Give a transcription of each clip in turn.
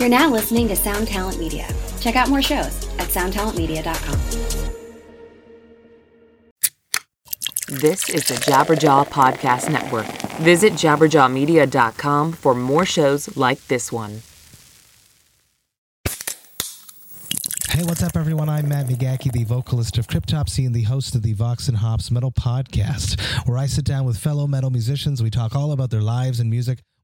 You're now listening to Sound Talent Media. Check out more shows at soundtalentmedia.com. This is the Jabberjaw Podcast Network. Visit jabberjawmedia.com for more shows like this one. Hey, what's up, everyone? I'm Matt McGachy, the vocalist of Cryptopsy and the host of the Vox and Hops Metal Podcast, where I sit down with fellow metal musicians. We talk all about their lives and music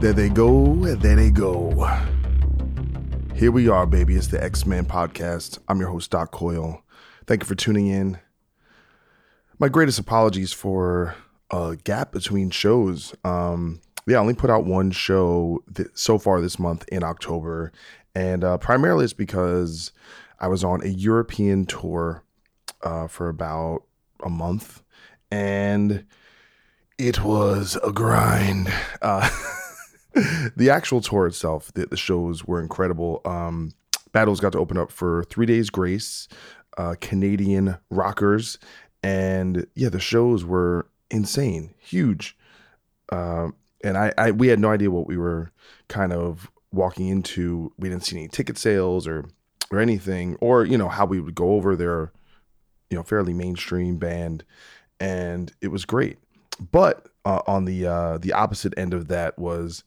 There they go, there they go. Here we are, baby. It's the Ex-Man podcast. I'm your host, Doc Coyle. Thank you for tuning in. My greatest apologies for a gap between shows. Um, yeah, I only put out one show th- so far this month in October, and uh, primarily it's because I was on a European tour uh, for about a month, and it was a grind. Uh, the actual tour itself, the, the shows were incredible. Um, Bad Wolves got to open up for Three Days Grace, uh, Canadian rockers, and yeah, the shows were insane, huge. Um, and I, I, we had no idea what we were kind of walking into. We didn't see any ticket sales or or anything, or you know how we would go over their, you know, fairly mainstream band, and it was great. But uh, on the uh, the opposite end of that was,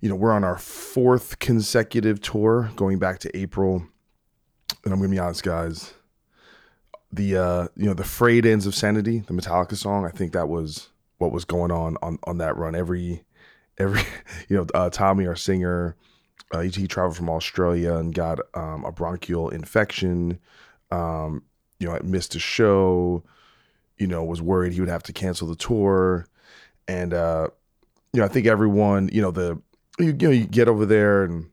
you know, we're on our fourth consecutive tour, going back to April, and I'm gonna be honest, guys. The uh, you know the frayed ends of sanity, the Metallica song. I think that was what was going on on on that run. Every every you know uh, Tommy, our singer, uh, he, he traveled from Australia and got um, a bronchial infection. Um, you know, missed a show. You know, was worried he would have to cancel the tour and uh, you know, I think everyone, you know, the you, you know, you get over there, and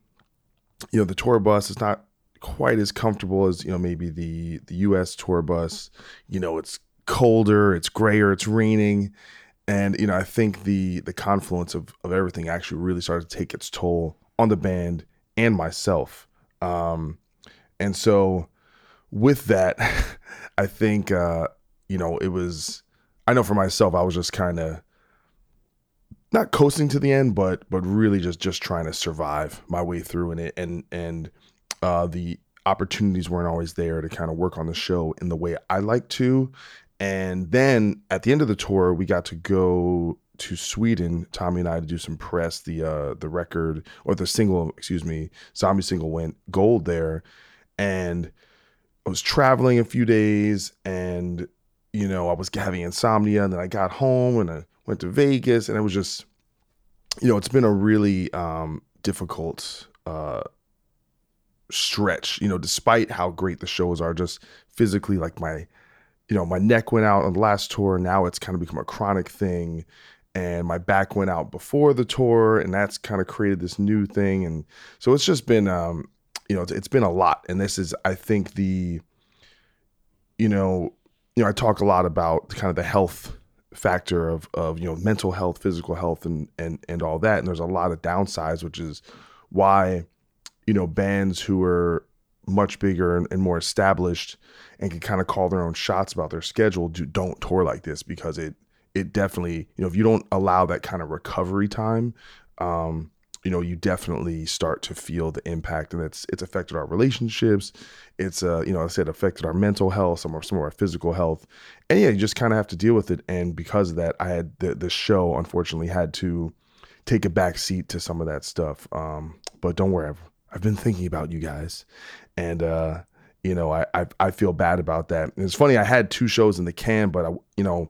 you know, the tour bus is not quite as comfortable as you know maybe the the U.S. tour bus. You know, it's colder, it's grayer, it's raining, and you know, I think the the confluence of of everything actually really started to take its toll on the band and myself. Um, and so, with that, I think uh, you know it was. I know for myself, I was just kind of not coasting to the end, but but really just just trying to survive my way through in it, and and uh, the opportunities weren't always there to kind of work on the show in the way I like to. And then at the end of the tour, we got to go to Sweden, Tommy and I, to do some press. The uh, the record or the single, excuse me, zombie single went gold there, and I was traveling a few days, and you know I was having insomnia, and then I got home and I went to Vegas, and it was just, you know, it's been a really um, difficult uh, stretch. You know, despite how great the shows are, just physically, like my, you know, my neck went out on the last tour. Now it's kind of become a chronic thing, and my back went out before the tour, and that's kind of created this new thing, and so it's just been, um, you know, it's, it's been a lot, and this is, I think, the, you know, you know, I talk a lot about kind of the health factor of of you know mental health, physical health, and and and all that. And there's a lot of downsides, which is why you know bands who are much bigger and, and more established and can kind of call their own shots about their schedule do, don't tour like this because it it definitely you know if you don't allow that kind of recovery time um you know you definitely start to feel the impact and it's it's affected our relationships. It's uh you know i said affected our mental health some of some of our physical health. And yeah you just kind of have to deal with it. And because of that i had the the show unfortunately had to take a back seat to some of that stuff. Um but don't worry i've, I've been thinking about you guys. And uh you know, I, I I feel bad about that. And it's funny, I had two shows in the can, but I you know,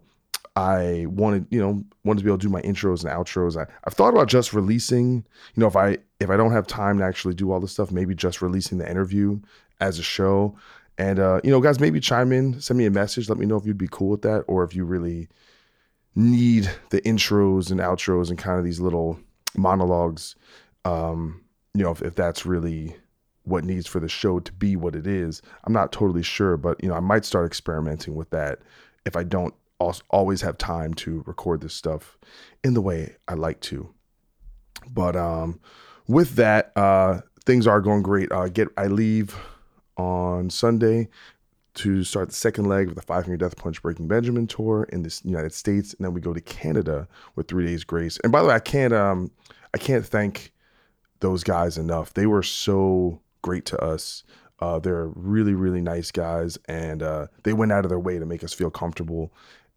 I wanted, you know, wanted to be able to do my intros and outros. I, I've thought about just releasing, you know, if I if I don't have time to actually do all this stuff, maybe just releasing the interview as a show. And uh, you know, guys, maybe chime in, send me a message, let me know if you'd be cool with that, or if you really need the intros and outros and kind of these little monologues. Um, you know, if, if that's really what needs for the show to be what it is. I'm not totally sure, but you know, I might start experimenting with that if I don't always have time to record this stuff in the way I like to. But um, with that, uh, things are going great. Uh, get I leave on Sunday to start the second leg of the Five Finger Death Punch Breaking Benjamin tour in the United States, and then we go to Canada with Three Days Grace. And by the way, I can't um, I can't thank those guys enough. They were so great to us. Uh, they're really, really nice guys, and uh, they went out of their way to make us feel comfortable.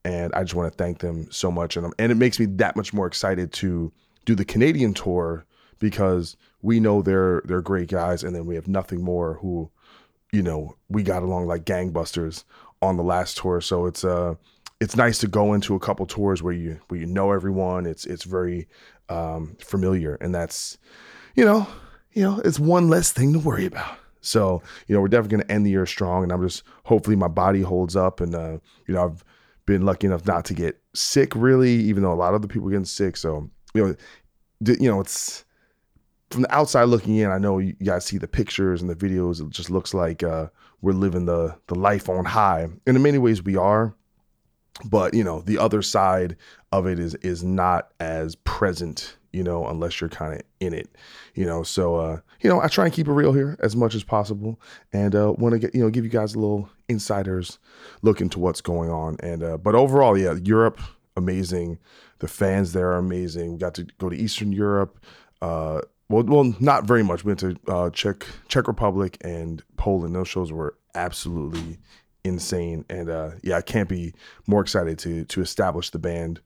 And I just want to thank them so much, and and it makes me that much more excited to do the Canadian tour because we know they're they're great guys, and then we have nothing more who, you know, we got along like gangbusters on the last tour. So it's uh it's nice to go into a couple tours where you where you know everyone. It's it's very um, familiar, and that's you know you know, it's one less thing to worry about. So, you know, we're definitely going to end the year strong. And I'm just hopefully my body holds up. And, uh, you know, I've been lucky enough not to get sick really, even though a lot of the people are getting sick. So, you know, you know, it's from the outside looking in. I know you guys see the pictures and the videos. It just looks like uh, we're living the the life on high. And in many ways, we are. But you know, the other side of it is is not as present you know, unless you're kind of in it, you know. So, uh, you know, I try and keep it real here as much as possible, and uh, want to get you know give you guys a little insiders look into what's going on. And uh, but overall, yeah, Europe amazing. The fans there are amazing. We got to go to Eastern Europe. Uh, well, well, not very much. We went to uh, Czech Czech Republic and Poland. Those shows were absolutely insane. And uh, yeah, I can't be more excited to to establish the band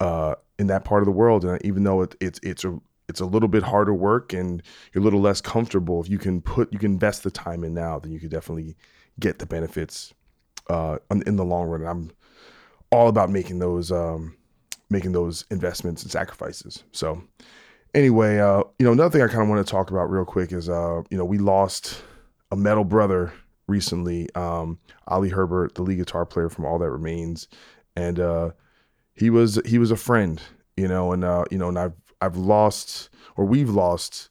uh, in that part of the world. And even though it, it's it's a it's a little bit harder work and you're a little less comfortable, if you can put you can invest the time in now, then you could definitely get the benefits uh, in the long run. I'm all about making those um, making those investments and sacrifices. So anyway, uh, you know, another thing I kind of want to talk about real quick is uh, you know, we lost a metal brother recently, um, Oli Herbert, the lead guitar player from All That Remains, and uh, he was he was a friend, you know, and uh, you know, and I've I've lost or we've lost,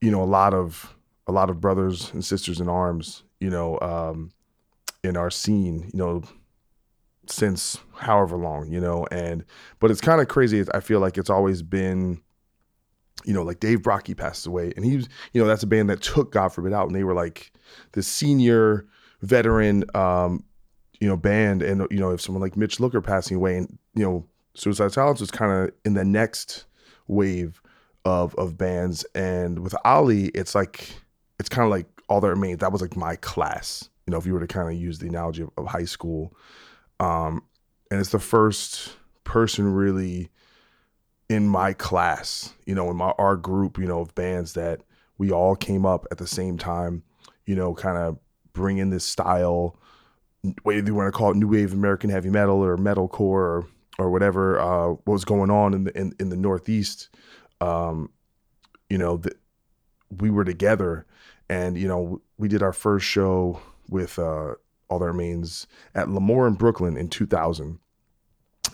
you know, a lot of a lot of brothers and sisters in arms, you know, um, in our scene, you know, since however long, you know, and but it's kind of crazy. I feel like it's always been, you know, like Dave Brockie passed away, and he was, you know, that's a band that took God Forbid out, and they were like the senior veteran um, you know, band and you know, if someone like Mitch Lucker passing away and you know, Suicide Silence was kind of in the next wave of of bands and with Oli it's like it's kind of like all that remains that was like my class you know if you were to kind of use the analogy of, of high school. Um and it's the first person really in my class you know in my our group you know of bands that we all came up at the same time you know kind of bring in this style whether you want to call it new wave American heavy metal or metalcore or or whatever uh, what was going on in the in, in the Northeast, um, you know, that we were together, and you know, we did our first show with uh, All That Remains at L'Amour in Brooklyn in 2000,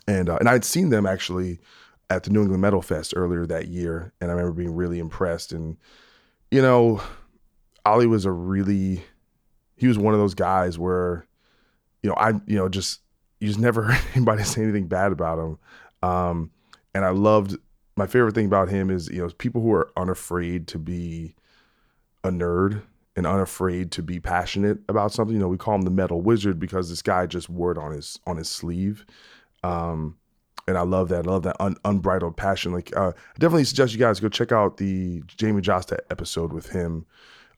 and uh, and I'd seen them actually at the New England Metal Fest earlier that year, and I remember being really impressed. And you know, Oli was a really he was one of those guys where you know, I, you know, just, you just never heard anybody say anything bad about him. Um, and I loved, my favorite thing about him is, you know, people who are unafraid to be a nerd and unafraid to be passionate about something. You know, we call him the metal wizard because this guy just wore it on his, on his sleeve. Um, and I love that. I love that un- unbridled passion. Like, uh, I definitely suggest you guys go check out the Jamey Jasta episode with him,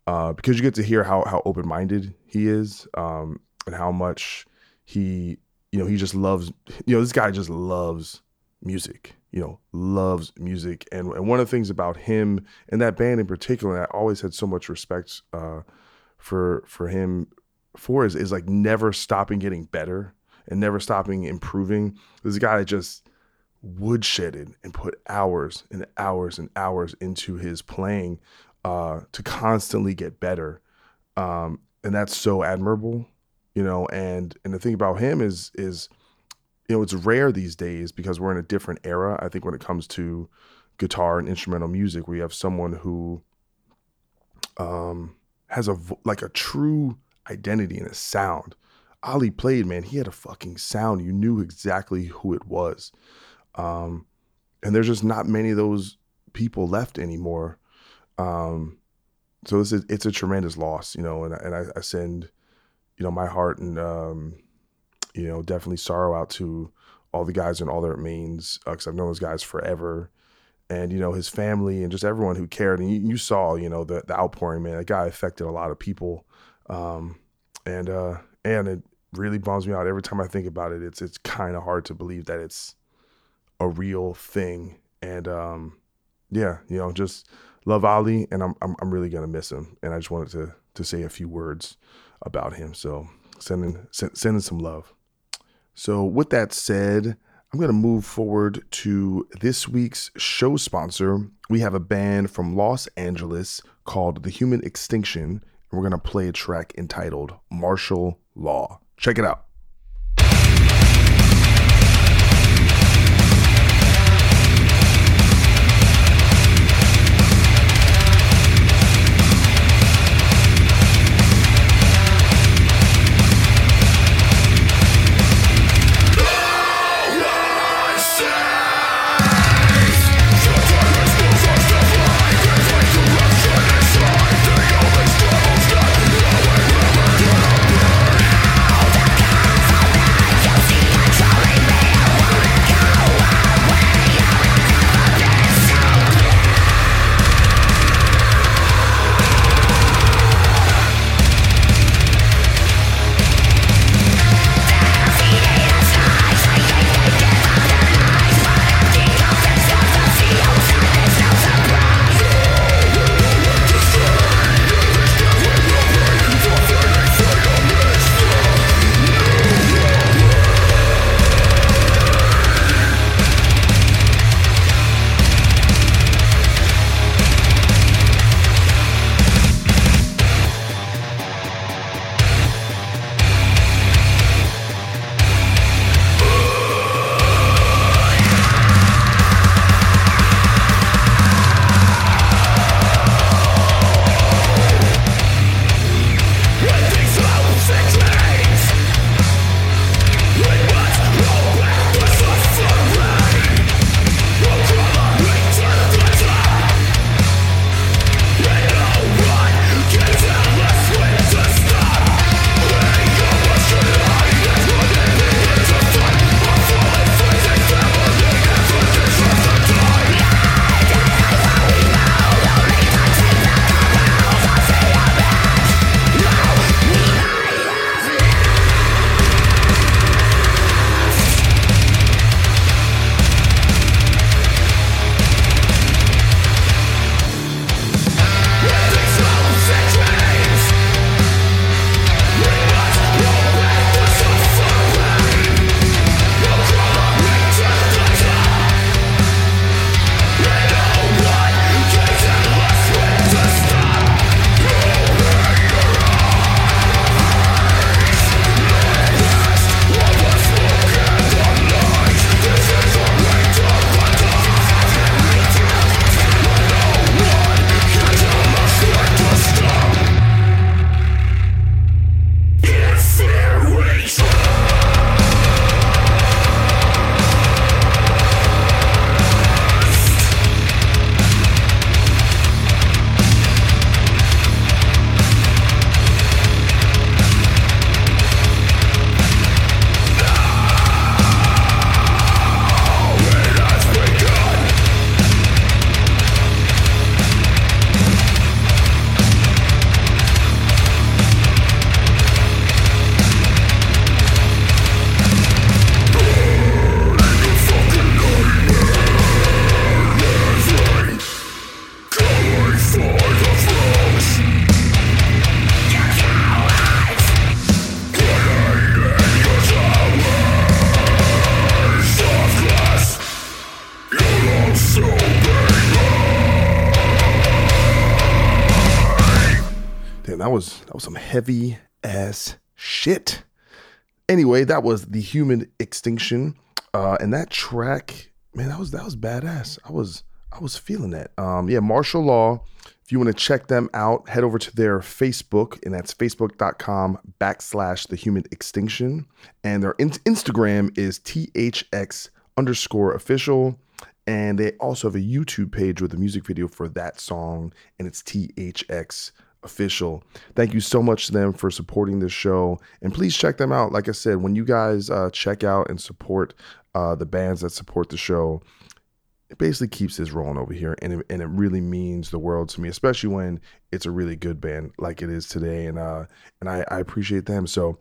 uh, because you get to hear how how open minded he is. Um, and how much he, you know, he just loves, you know, this guy just loves music, you know, loves music. And, and one of the things about him and that band in particular, I always had so much respect uh, for for him for is is like never stopping getting better and never stopping improving. This guy just woodshedded and put hours and hours and hours into his playing uh, to constantly get better, um, and that's so admirable, you know. And and the thing about him is is you know it's rare these days because we're in a different era. I think when it comes to guitar and instrumental music, you have someone who um, has a like a true identity and a sound. Oli played, man. He had a fucking sound. You knew exactly who it was. Um, and there's just not many of those people left anymore. Um, so this is it's a tremendous loss, you know, and and I, I send, you know, my heart and um, you know, definitely sorrow out to all the guys and All That Remains because uh, I've known those guys forever, and you know his family and just everyone who cared. And you, you saw, you know, the the outpouring, man. That guy affected a lot of people, um, and uh, and it really bums me out every time I think about it. It's it's kind of hard to believe that it's a real thing. And um, yeah, you know, just love Oli, and I'm, I'm I'm really gonna miss him. And I just wanted to to say a few words about him. So sending send, sending some love. So with that said, I'm gonna move forward to this week's show sponsor. We have a band from Los Angeles called The Human Extinction, and we're gonna play a track entitled Martial Law. Check it out. Heavy ass shit. Anyway, that was the Human Extinction, uh, and that track, man, that was that was badass. I was I was feeling that. Um, yeah, Martial Law. If you want to check them out, head over to their Facebook, and that's facebook.com backslash the human extinction. And their in- Instagram is THX underscore official. And they also have a YouTube page with a music video for that song, and it's THX official. Thank you so much to them for supporting this show. And please check them out. Like I said, when you guys uh, check out and support uh, the bands that support the show, it basically keeps this rolling over here and it, and it really means the world to me especially when it's a really good band like it is today and uh and I, I appreciate them so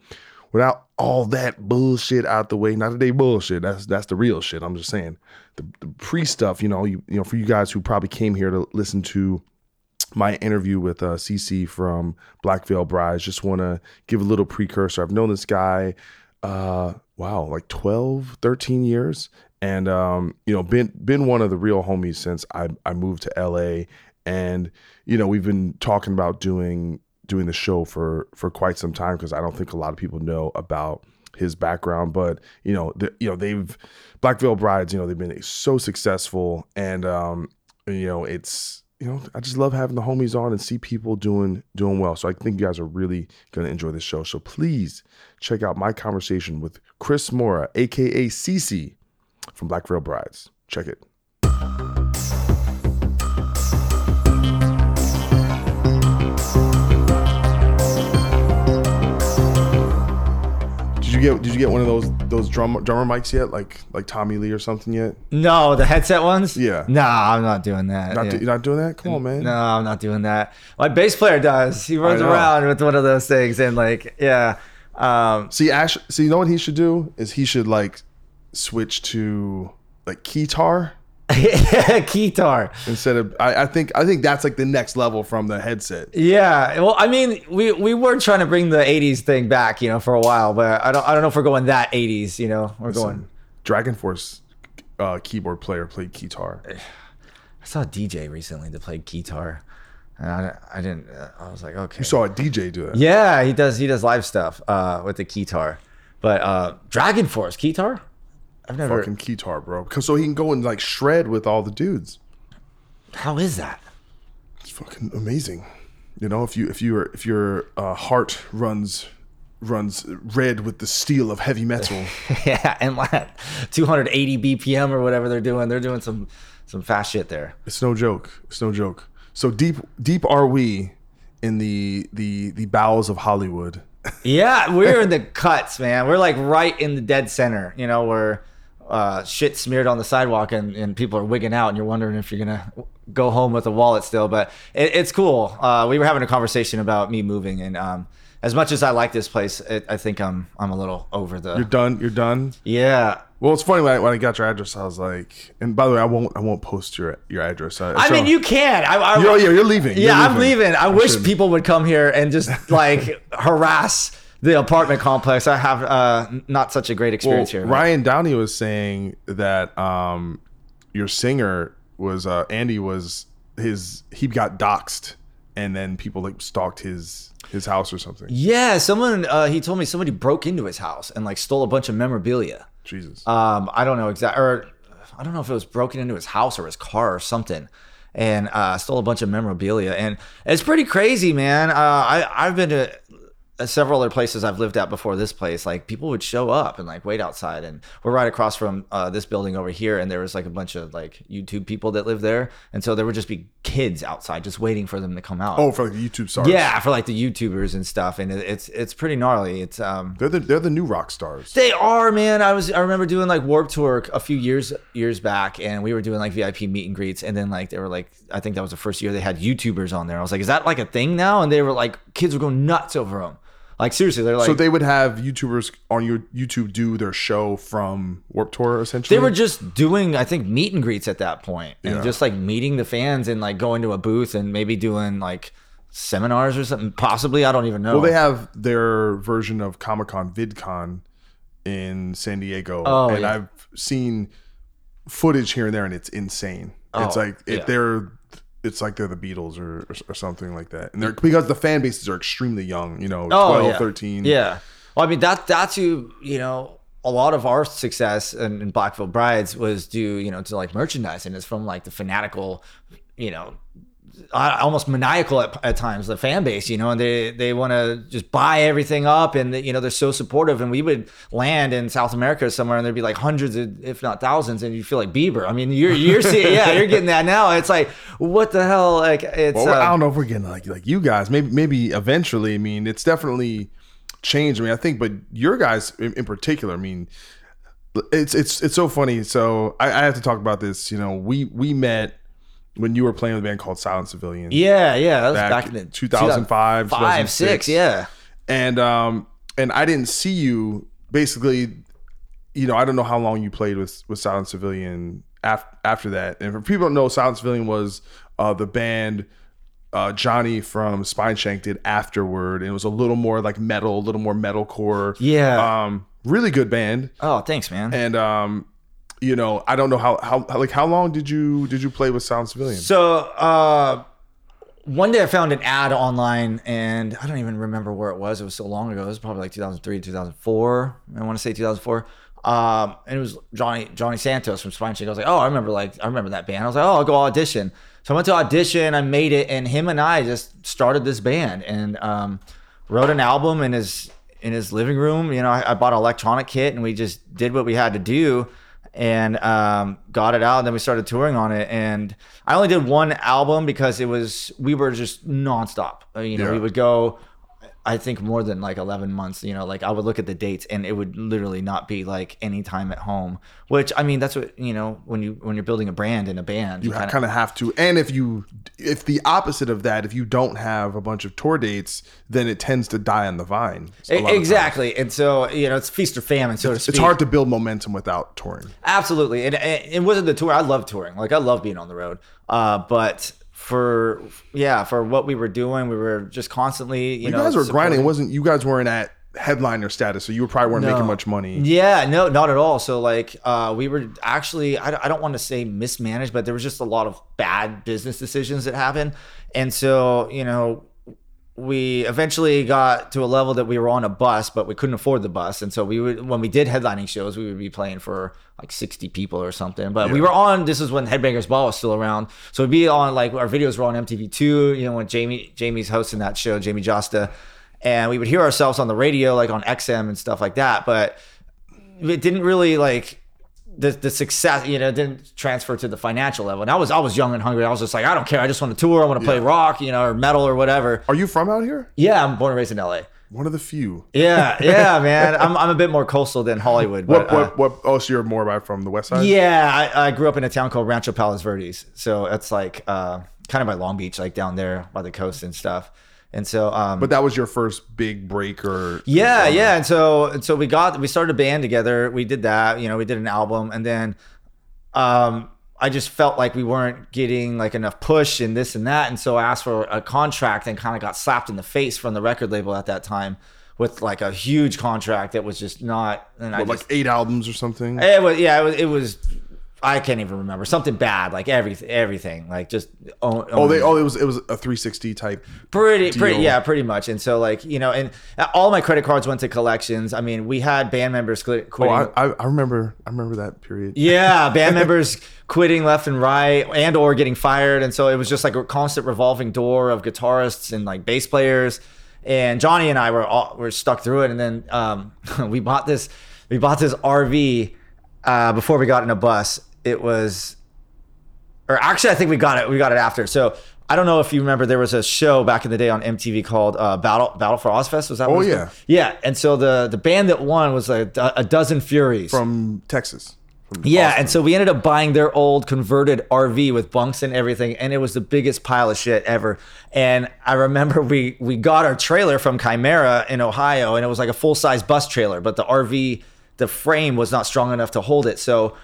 without all that bullshit out the way not today bullshit that's that's the real shit i'm just saying the, the pre stuff you know you, you know for you guys who probably came here to listen to my interview with uh, CC from Black Veil Brides. Just want to give a little precursor. I've known this guy, uh, wow, like 12, 13 years and um, you know been been one of the real homies since I, I moved to LA and you know we've been talking about doing doing the show for for quite some time because I don't think a lot of people know about his background but you know the, you know they've Black Veil Brides you know they've been so successful and um, you know it's you know I just love having the homies on and see people doing doing well so I think you guys are really to enjoy this show so please check out my conversation with Chris Coma aka CC from Black Veil Brides. Check it. Get Did you get one of those those drum drummer mics yet? Like like Tommy Lee or something yet? No, the headset ones. Yeah. No, I'm not doing that. Not Yeah. do- you're not doing that? Come on, man. No, I'm not doing that. My bass player does. He runs around with one of those things, and like, yeah. Um, See, Ash. See, you know what he should do is he should like switch to like keytar keytar. instead of. I, I think I think that's like the next level from the headset. Yeah. Well, I mean, we we were trying to bring the '80s thing back, you know, for a while, but I don't I don't know if we're going that '80s. You know, we're going. Dragon Force uh, keyboard player played guitar. I saw a DJ recently that played guitar, and I, I didn't. I was like, okay. You saw a DJ do it. Yeah, he does. He does live stuff uh, with the guitar, but uh, Dragon Force guitar. I've never. Fucking guitar, bro. 'Cause- So he can go and like shred with all the dudes. How is that? It's fucking amazing. You know, if you if your if your uh, heart runs runs red with the steel of heavy metal, yeah, and like 280 BPM or whatever they're doing. They're doing some some fast shit there. it's no joke. It's no joke. So deep deep are we in the the the bowels of Hollywood. Yeah, we're in the cuts, man. We're like right in the dead center. You know, where uh, shit smeared on the sidewalk and, and people are wigging out, and you're wondering if you're gonna go home with a wallet still. But it, it's cool. Uh, we were having a conversation about me moving, and um, as much as I like this place, it, I think I'm I'm a little over the. You're done. You're done. yeah, Well, it's funny when I, when I got your address, I was like, and by the way, I won't I won't post your your address. I, I mean, you can. I, I, You're, yeah, you're leaving. You're yeah, I'm leaving. I wish should- people would come here and just like harass the apartment complex. I have uh, not such a great Well, experience here. Ryan Downey was saying that um, your singer was uh, Andy was his he got doxxed, and then people like stalked his his house or something. Yeah, someone uh, he told me somebody broke into his house and like stole a bunch of memorabilia. Jesus. Um, I don't know exactly, or I don't know if it was broken into his house or his car or something, and uh, stole a bunch of memorabilia. And it's pretty crazy, man. Uh, I I've been to several other places I've lived at before this place. Like people would show up and like wait outside, and we're right across from uh, this building over here, and there was like a bunch of like YouTube people that live there, and so there would just be kids outside just waiting for them to come out. oh, for like the YouTube stars. yeah, for like the YouTubers and stuff, and it, it's it's pretty gnarly. It's um. they're the they're the new rock stars. They are, man. I was I remember doing like Warped Tour a few years years back, and we were doing like VIP meet and greets, and then like they were like, I think that was the first year they had YouTubers on there. I was like, is that like a thing now? And they were like, kids were going nuts over them. Like seriously, they're like, so they would have YouTubers on your YouTube do their show from Warped Tour essentially. they were just doing I think meet and greets at that point, and Yeah. just like meeting the fans and like going to a booth and maybe doing like seminars or something. Possibly, I don't even know. Well, they have their version of Comic Con VidCon in San Diego, Oh, and yeah. I've seen footage here and there, and it's insane. it's Oh, like it, yeah. they're it's like they're the Beatles or, or, or something like that. And they're mm-hmm. because the fan bases are extremely young, you know, 12, yeah. 13. Yeah. Well, I mean that that's who you know a lot of our success in, in Black Veil Brides was due you know to like merchandising. It's from like the fanatical, you know. Uh, Almost maniacal at, at times, the fan base, you know, and they they want to just buy everything up, and you know they're so supportive. And we would land in South America somewhere, and there'd be like hundreds, of, if not thousands, and you feel like Bieber. I mean, you're you're seeing, yeah, you're getting that now. It's like, what the hell? Like, it's Well, uh, I don't know if we're getting like like you guys. Maybe maybe eventually. I mean, it's definitely changed. I mean, I think, but your guys in, in particular. I mean, it's it's it's so funny. So I, I have to talk about this. You know, we we met when you were playing with a band called Silent Civilian. yeah, yeah, that was Back back, in in 2005, five, 2006. six, yeah. and um and I didn't see you basically you know I don't know how long you played with with Silent Civilian af- after that and for people don't know Silent Civilian was uh the band uh Johnny from Spineshank did afterward and it was a little more like metal a little more metalcore Yeah. um really good band Oh, thanks, man. and um you know I don't know how how like how long did you did you play with Silent Civilian So uh, one day I found an ad online, and I don't even remember where it was. It was so long ago. It was probably like 2003, 2004. I want to say 2004. Um, and it was Johnny Jonny Santos from Spineshank. I was like, oh, I remember like I remember that band. I was like, oh, I'll go audition. So I went to audition. I made it, and him and I just started this band and um, wrote an album in his in his living room. You know, I, I bought an electronic kit, and we just did what we had to do and um, got it out. And then we started touring on it. And I only did one album because it was we were just nonstop. Uh, You know, Yeah. we would go. I think more than like 11 months, you know, like I would look at the dates and it would literally not be like any time at home, which I mean, that's what, you know, when you, when you're building a brand in a band, you kind of have to and if you if the opposite of that if you don't have a bunch of tour dates then it tends to die on the vine a lot of times. Exactly. And so, you know, it's feast or famine, so to speak. it's hard to build momentum without touring Absolutely, and, and it wasn't the tour. I love touring. Like I love being on the road. Uh, but for yeah, for what we were doing, we were just constantly. You, you know, guys were grinding supporting- it wasn't you guys weren't at headliner status so you probably weren't making much money Yeah, no, not at all. So like, uh, we were actually, I, I don't want to say mismanaged, but there was just a lot of bad business decisions that happened, and so you know, we eventually got to a level that we were on a bus, but we couldn't afford the bus, and so we would when we did headlining shows, we would be playing for like sixty people or something. But we were on. This is when Headbangers Ball was still around, so we'd be on like our videos were on MTV two. You know, when Jamie Jamie's hosting that show, Jamey Jasta, and we would hear ourselves on the radio, like on XM and stuff like that, but it didn't really like the the success, you know, didn't transfer to the financial level. And I was I was young and hungry. I was just like, I don't care. I just want to tour. I want to play rock, you know, or metal or whatever. are you from out here Yeah, I'm born and raised in LA. One of the few Yeah, yeah, man. I'm I'm a bit more coastal than Hollywood. what But, uh, what what oh so you're more by from the west side yeah, I, I grew up in a town called Rancho Palos Verdes. So it's like uh, kind of by Long Beach, like down there by the coast and stuff. And so, um, but that was your first big break or Yeah, yeah. And so and so we got we started a band together. We did that, you know, we did an album and then um I just felt like we weren't getting like enough push and this and that. And so I asked for a contract and kind of got slapped in the face from the record label at that time with like a huge contract that was just not and I just, like eight albums or something eh, it was yeah, it was, it was I can't even remember. Something bad, like everything everything. Like just own, oh they oh it was it was a 360 type pretty pretty yeah pretty much. And so like you know and all my credit cards went to collections. I mean we had band members quit, oh I, I I remember I remember that period. Yeah band members quitting left and right and or getting fired. And so it was just like a constant revolving door of guitarists and like bass players. And johnny and i were all were stuck through it. And then um, we bought this we bought this rv uh, before we got in a bus it was or actually I think we got it we got it after. So I don't know if you remember there was a show back in the day on MTV called uh, Battle Battle for Ozzfest. Was that? Oh, yeah. called? yeah. And so the the band that won was like a, a dozen Furies. from Texas from yeah, Austin. and so we ended up buying their old converted RV with bunks and everything, and it was the biggest pile of shit ever. And I remember we we got our trailer from Chimera in Ohio, and it was like a full size bus trailer, but the RV, the frame was not strong enough to hold it. So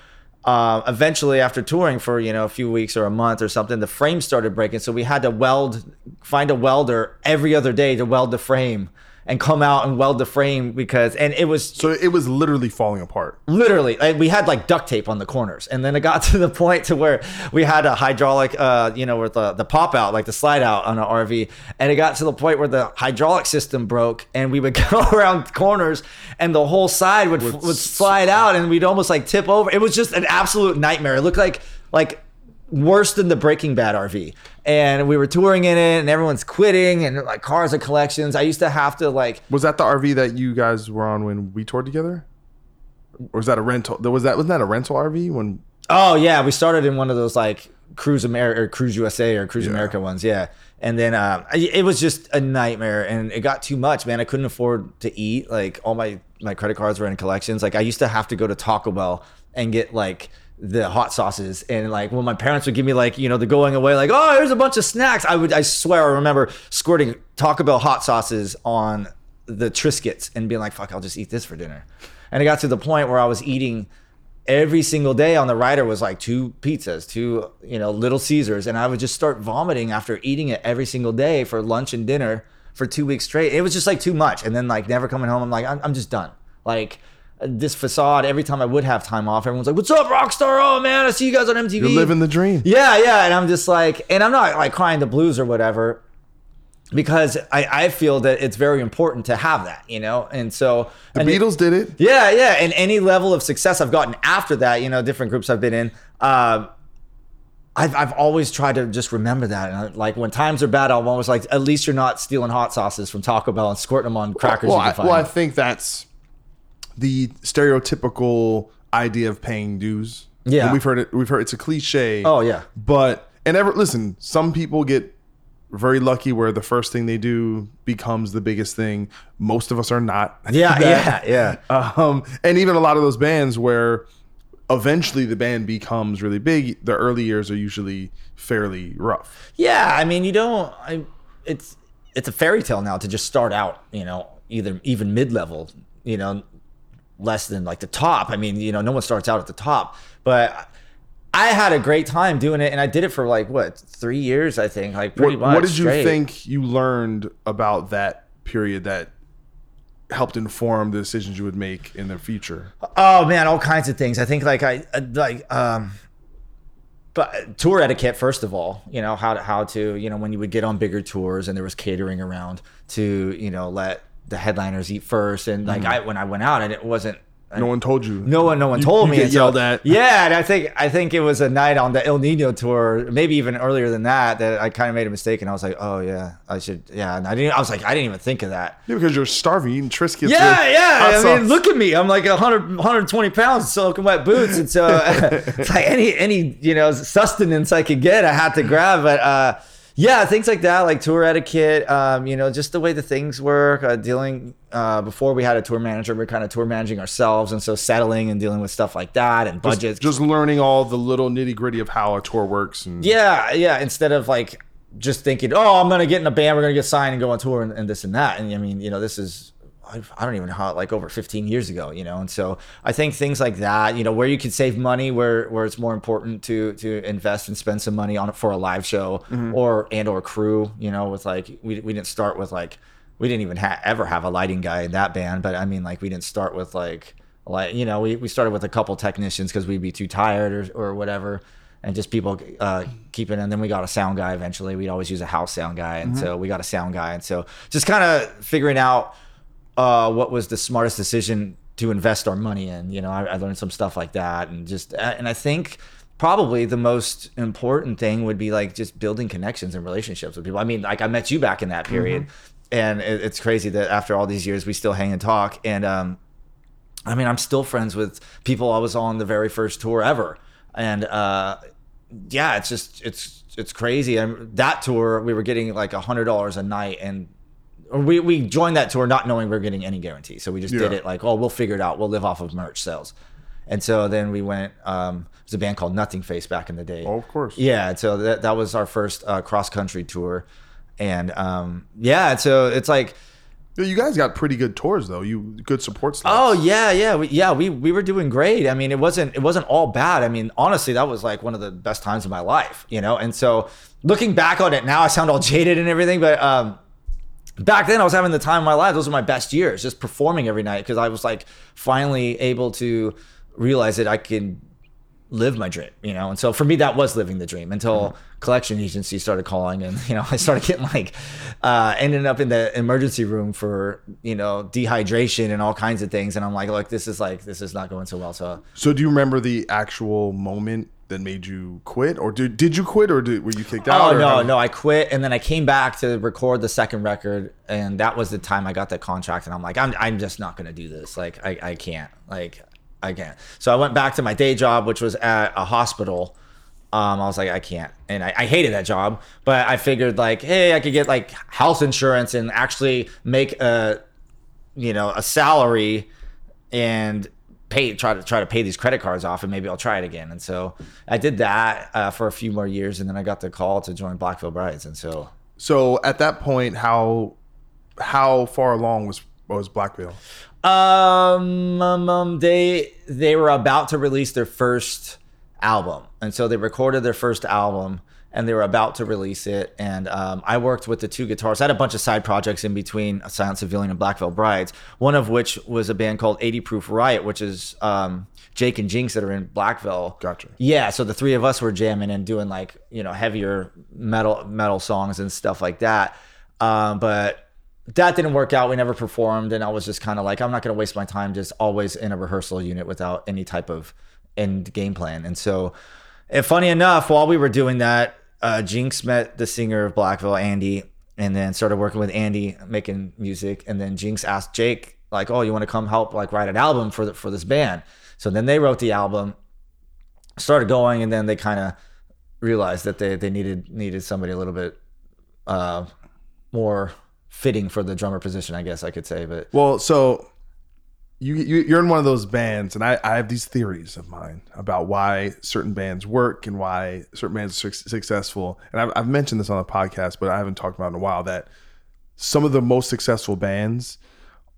uh, eventually, after touring for you know a few weeks or a month or something, the frame started breaking. So we had to weld, find a welder every other day to weld the frame. And come out and weld the frame because and it was So it was literally falling apart. literally like, we had like duct tape on the corners and then it got to the point to where we had a hydraulic uh you know with the, the pop out like the slide out on an rv and it got to the point where the hydraulic system broke and we would go around corners and the whole side would would, slide out and we'd almost like tip over it was just an absolute nightmare it looked like like worse than the breaking bad rv and we were touring in it and everyone's quitting and like cars and collections i used to have to like Was that the RV that you guys were on when we toured together? Or was that a rental? Was that wasn't that a rental RV when Oh yeah, we started in one of those like Cruise America or Cruise USA or Cruise America ones, yeah. And then um, it was just a nightmare, and it got too much, man. I couldn't afford to eat. Like all my my credit cards were in collections. Like I used to have to go to Taco Bell and get like the hot sauces, and like when my parents would give me like you know the going away, like oh here's a bunch of snacks. I would I swear I remember squirting Taco Bell hot sauces on the Triscuits and being like fuck I'll just eat this for dinner. And it got to the point where I was eating every single day on the rider was like two pizzas, two, you know, little Caesars. And I would just start vomiting after eating it every single day for lunch and dinner for two weeks straight. It was just like too much. And then like never coming home, I'm like, I'm, I'm just done. Like this facade, every time I would have time off, everyone's like, what's up, Rockstar? Oh man, I see you guys on MTV. you're living the dream? Yeah, yeah. And I'm just like, and I'm not like crying the blues or whatever because I, I feel that it's very important to have that, you know? And so The and it- Beatles did it. yeah, yeah. And any level of success I've gotten after that, you know, different groups I've been in, uh, I've, I've always tried to just remember that. And I, like when times are bad, I'm always like, at least you're not stealing hot sauces from Taco Bell and squirting them on crackers well, you can I, well, I think that's the stereotypical idea of paying dues. Yeah. And we've heard it. We've heard it's a cliche. oh, yeah. But and ever listen, some people get very lucky where the first thing they do becomes the biggest thing. Most of us are not. Yeah, yeah, yeah. Um, and even a lot of those bands where eventually the band becomes really big, the early years are usually fairly rough. Yeah, I mean, you don't. I, it's it's a fairy tale now to just start out. You know, either even mid level. You know, less than like the top. I mean, you know, no one starts out at the top. But I had a great time doing it, and I did it for like what three years, I think. Like pretty What, much. what did you straight. think you learned about that period that helped inform the decisions you would make in the future? Oh man, all kinds of things. I think like I uh, like um but tour etiquette first of all, you know, how to how to, you know, when you would get on bigger tours and there was catering around to, you know, let the headliners eat first and like I when I went out and it wasn't No one told you. no one, no one You- told you me. Get so- yelled at. Yeah, and I think I think it was a night on the Ill Niño tour, maybe even earlier than that, that I kind of made a mistake, and I was like, oh yeah, I should, yeah. And I didn't. I was like, I didn't even think of that. Yeah, because you're starving, eating Triscuits. Yeah, yeah. I mean, look at me. I'm like 100, 120 pounds, soaking wet boots, and so it's like any any you know sustenance I could get, I had to grab. But uh, yeah, things like that, like tour etiquette. Um, you know, just the way the things work. Uh, dealing uh, before we had a tour manager, we are kind of tour managing ourselves, and so settling and dealing with stuff like that and Just- budgets. Just, learning all the little nitty gritty of how a tour works. And Yeah, yeah. Instead of like just thinking, oh, I'm gonna get in a band, we're gonna get signed and go on tour and, and this and that. And I mean, you know, this is I I don't even know how like over 15 years ago, you know. And so I think things like that, you know, where you could save money, where where it's more important to to invest and spend some money on it for a live show or and or crew, you know, with like we we didn't start with like we didn't even ha- ever have a lighting guy in that band, but I mean, like we didn't start with like like you know we, we started with a couple technicians because we'd be too tired or, or whatever and just people uh, keeping and then we got a sound guy eventually. We'd always use a house sound guy and so we got a sound guy and so just kind of figuring out uh, what was the smartest decision to invest our money in? You know I, I learned some stuff like that and just and i think probably the most important thing would be like just building connections and relationships with people. I mean like i met you back in that period and it, it's crazy that after all these years we still hang and talk and um I mean, I'm still friends with people. I was on the very first tour ever, and uh, yeah, it's just it's it's crazy. And that tour, we were getting like a hundred dollars a night, and we we joined that tour not knowing we are getting any guarantee, so we just did it like, oh, we'll figure it out. We'll live off of merch sales, and so then we went. Um, there's a band called Nothing Face back in the day. Oh, of course. Yeah, so that that was our first uh, cross country tour, and um, yeah, so it's like. You guys got pretty good tours though. You good support slots. Oh yeah, yeah, we, yeah. We we were doing great. I mean, it wasn't it wasn't all bad. I mean, honestly, that was like one of the best times of my life, you know. And so, looking back on it now, I sound all jaded and everything, but um, back then I was having the time of my life. Those were my best years, just performing every night because I was like finally able to realize that I could live my dream, you know. And so for me, that was living the dream until collection agencies started calling, and you know, I started getting like, uh, ended up in the emergency room for you know dehydration and all kinds of things, and I'm like, look, this is like this is not going so well. So So do you remember the actual moment that made you quit, or did did you quit, or did, were you kicked out? Oh no, no! I quit, and then I came back to record the second record, and that was the time I got that contract. And I'm like, I'm, I'm just not gonna do this. Like, I, I can't. Like, I can't. So I went back to my day job, which was at a hospital. Um, I was like, I can't, and I, I hated that job. But I figured, like, hey, I could get like health insurance and actually make a, you know, a salary, and pay try to try to pay these credit cards off and maybe I'll try it again. And so I did that uh, for a few more years and then I got the call to join Black Veil Brides and so So at that point, how how far along was was Black Veil? um, um, um they they were about to release their first album and so they recorded their first album and they were about to release it. And um, i worked with the two guitarists. I had a bunch of side projects in between silent civilian and black veil brides one of which was a band called 80 proof riot which is um, jake and jinxx that are in black veil Gotcha. yeah so the three of us were jamming and doing like you know heavier metal metal songs and stuff like that. Um, but that didn't work out. We never performed and i was just kind of like i'm not going to waste my time just always in a rehearsal unit without any type of end game plan. And so and funny enough while we were doing that uh, jinxx met the singer of black veil andy and then started working with andy making music. And then jinxx asked jake like oh you want to come help like write an album for the, for this band? So then they wrote the album started going and then they kind of realized that they, they needed needed somebody a little bit uh, more fitting for the drummer position i guess i could say but Well, so you, you you're in one of those bands, and I, I have these theories of mine about why certain bands work and why certain bands are suc- successful. And I've, I've mentioned this on the podcast, but I haven't talked about it in a while. That some of the most successful bands,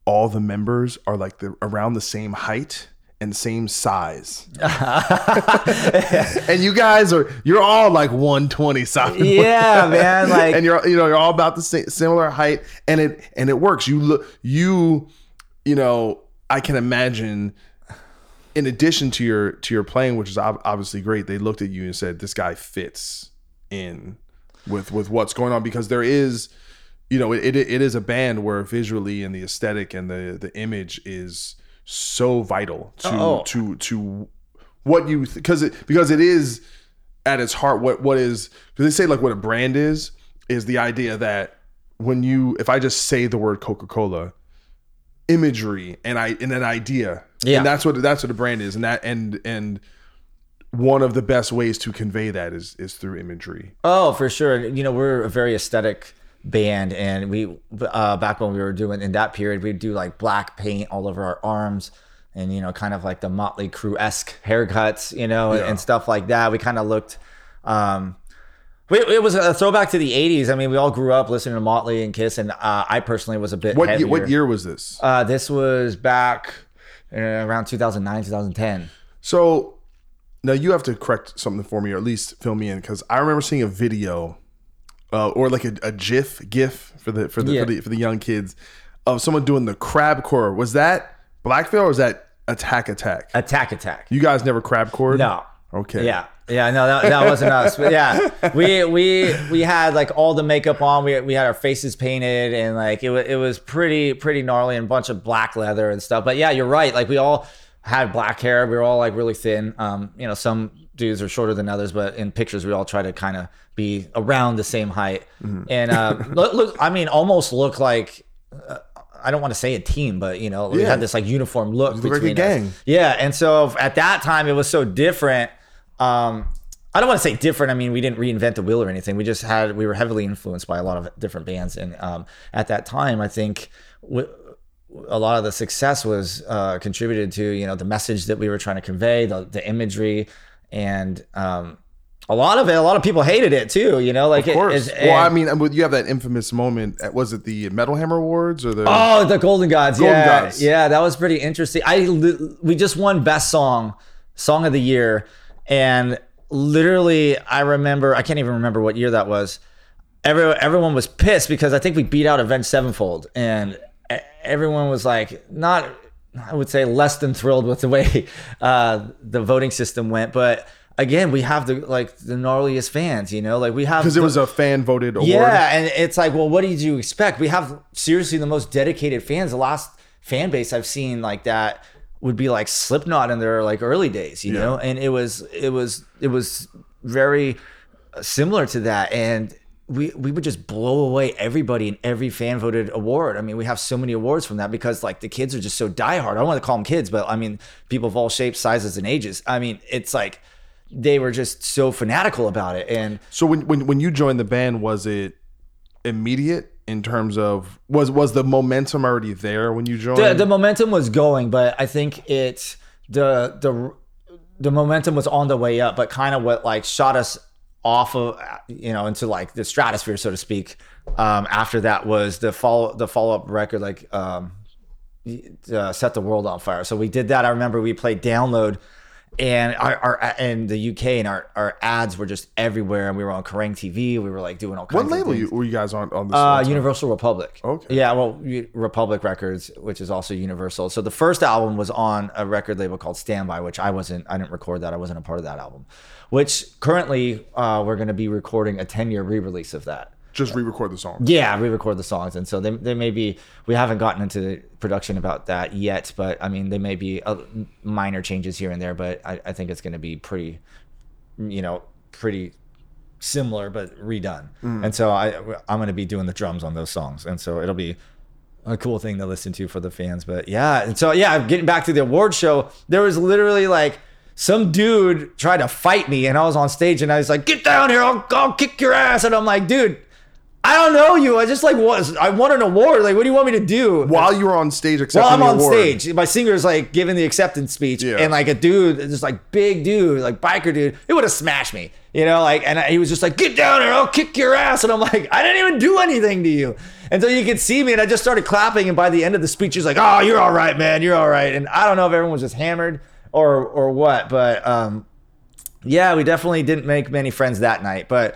all the members are like the around the same height and same size. and you guys are you're all like 120 something. yeah man like and you're you know you're all about the same similar height and it and it works you look you you know i can imagine in addition to your to your playing which is obviously great they looked at you and said this guy fits in with with what's going on because there is you know it, it is a band where visually and the aesthetic and the the image is so vital to Oh. oh. to to what you because it because it is at its heart what what is because they say like what a brand is is the idea that when you if I just say the word Coca Cola, imagery and I and an idea, Yeah. and that's what that's what a brand is, and that and and one of the best ways to convey that is is through imagery. Oh, for sure. You know, we're a very aesthetic band, and we uh, back when we were doing in that period, we'd do like black paint all over our arms, and you know, kind of like the Motley Crue esque haircuts, you know, and stuff like that. We kind of looked. Um, it was a throwback to the '80s. I mean, we all grew up listening to Motley and Kiss, and uh, I personally was a bit. What heavier. what year was this? Uh, this was back uh, around 2009, 2010. So now you have to correct something for me, or at least fill me in, because I remember seeing a video, uh, or like a, a GIF, GIF for the for the, Yeah. for the for the young kids, of someone doing the crab core. Was that Black Veil or was that Attack Attack? Attack, attack. You guys never crab core? No. Okay. Yeah. Yeah, no, that, that wasn't us. But yeah, we we we had like all the makeup on. We we had our faces painted, and like it was it was pretty pretty gnarly and a bunch of black leather and stuff. But yeah, you're right. Like we all had black hair. We were all like really thin. Um, you know, some dudes are shorter than others, but in pictures we all try to kind of be around the same height. And uh, look, look, I mean, almost look like. Uh, I don't want to say a team, but you know, we had this like uniform look like between gang. us. Yeah, and so at that time it was so different. Um, I don't want to say different. I mean, we didn't reinvent the wheel or anything. We just had we were heavily influenced by a lot of different bands, and um, at that time, I think w- a lot of the success was uh, contributed to you know the message that we were trying to convey, the the imagery, and um, a lot of it. A lot of people hated it too. You know, like Of course. It, it's- well, I mean, you have that infamous moment. At, was it the Metal Hammer Awards or the? Oh, the Golden Gods. Golden yeah. Gods. Yeah, that was pretty interesting. I we just won best song, song of the year, and literally I remember I can't even remember what year that was. everyone everyone was pissed because I think we beat out Avenged Sevenfold, and everyone was like not. I would say less than thrilled with the way uh, the voting system went, but again, we have the like the gnarliest fans. You know, like we have Because it was a fan voted award. yeah, and it's like, well, what did you expect? We have seriously the most dedicated fans. The last fan base I've seen like that would be like Slipknot in their like early days, you know. And it was it was it was very uh, similar to that, and we we would just blow away everybody in every fan voted award. I mean, we have so many awards from that because like the kids are just so diehard. I don't want to call them kids, but I mean people of all shapes, sizes, and ages. I mean, it's like they were just so fanatical about it, and So when, when when you joined the band, was it immediate in terms of was was the momentum already there when you joined? the, the momentum was going, but I think it the the the momentum was on the way up, but kind of what like shot us off of you know into like the stratosphere, so to speak. Um, after that was the follow the follow up record, like um, uh, set the world on fire. So we did that. I remember we played download. And our, our in the UK and our, our ads were just everywhere, and we were on Kerrang TV. We were like doing all kinds what of label you, were you guys on on this? Uh. Universal Republic. Okay. Yeah, well, Republic Records, which is also Universal. So the first album was on a record label called Standby, which I wasn't. I didn't record that. I wasn't a part of that album. Which currently uh, we're going to be recording a 10 year re release of that. Just re-record the song. Yeah, re-record the songs, and so they, they may be. We haven't gotten into production about that yet, but I mean, they may be uh, minor changes here and there, but I, I think it's going to be pretty, you know, pretty similar but redone. And so I I'm going to be doing the drums on those songs, and so it'll be a cool thing to listen to for the fans. But yeah, and so yeah, getting back to the award show, there was literally like some dude tried to fight me, and I was on stage, and I was like, "Get down here! I'll, I'll kick your ass!" And I'm like, "Dude." I don't know you. I just like was I won an award. Like, what do you want me to do? While you were on stage accepting Well, I'm on award. stage. My singer's like giving the acceptance speech, Yeah. and like a dude, just like big dude, like biker dude, he would have smashed me, you know, like, and he was just like, "Get down here, I'll kick your ass," and I'm like, I didn't even do anything to you, and so you could see me, and I just started clapping, and by the end of the speech, he's like, "Oh, you're all right, man, you're all right," and I don't know if everyone was just hammered or or what, but um, yeah, we definitely didn't make many friends that night, but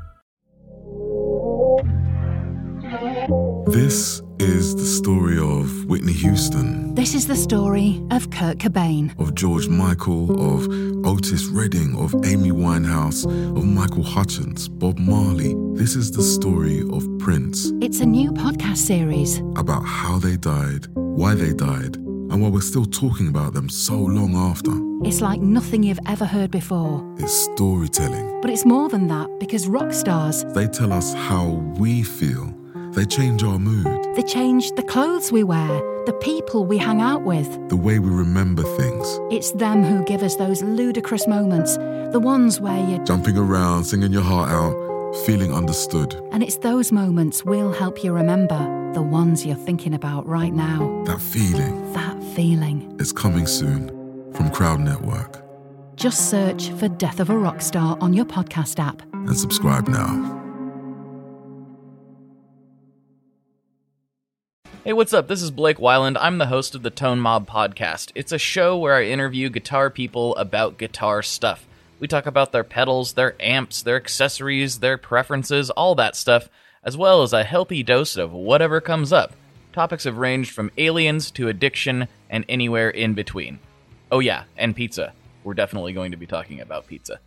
This is the story of Whitney Houston, This is the story of Kurt Cobain. of George Michael, of Otis Redding, of Amy Winehouse, of Michael Hutchins, Bob Marley. This is the story of Prince, It's a new podcast series. about how they died, why they died, and why we're still talking about them so long after. It's like nothing you've ever heard before. It's storytelling. But it's more than that because rock stars, They tell us how we feel. They change our mood, they change the clothes we wear, the people we hang out with. the way we remember things. It's them who give us those ludicrous moments, the ones where you're Jumping around, singing your heart out, feeling understood. And it's those moments we'll help you remember, the ones you're thinking about right now. That feeling feeling. is coming soon from Crowd Network. Just search for Death of a Rock Star on your podcast app. and subscribe now. Hey, what's up? This is Blake Wylie. I'm the host of the Tone Mob podcast. It's a show where I interview guitar people about guitar stuff. We talk about their pedals, their amps, their accessories, their preferences, all that stuff, as well as a healthy dose of whatever comes up. Topics have ranged from aliens to addiction and anywhere in between. Oh, yeah, and pizza. We're definitely going to be talking about pizza.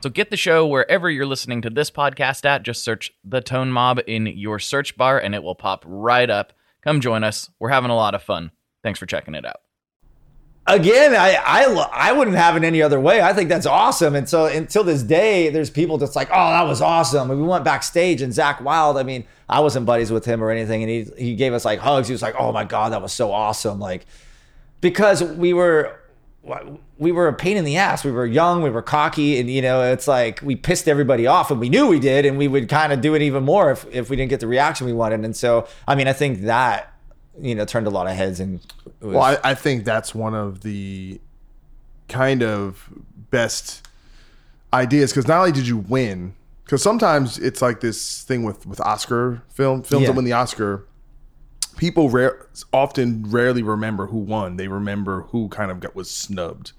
So get the show wherever you're listening to this podcast at. Just search The Tone Mob in your search bar and it will pop right up. Come join us. We're having a lot of fun. Thanks for checking it out. Again, I, I I wouldn't have it any other way. I think that's awesome. And so until this day, there's people that's like, oh, that was awesome. And we went backstage and Zakk Wylde, I mean, I wasn't buddies with him or anything. And he, he gave us like hugs. He was like, oh my God, that was so awesome. Like, because we were, we were a pain in the ass. We were young, we were cocky, and you know, it's like we pissed everybody off, and we knew we did, and we would kind of do it even more if if we didn't get the reaction we wanted. And so, I mean, I think that you know turned a lot of heads, and was, Well, I, I think that's one of the kind of best ideas because not only did you win, because sometimes it's like this thing with with Oscar film films Yeah. that win the Oscar. People rare, often rarely remember who won. They remember who kind of got was snubbed.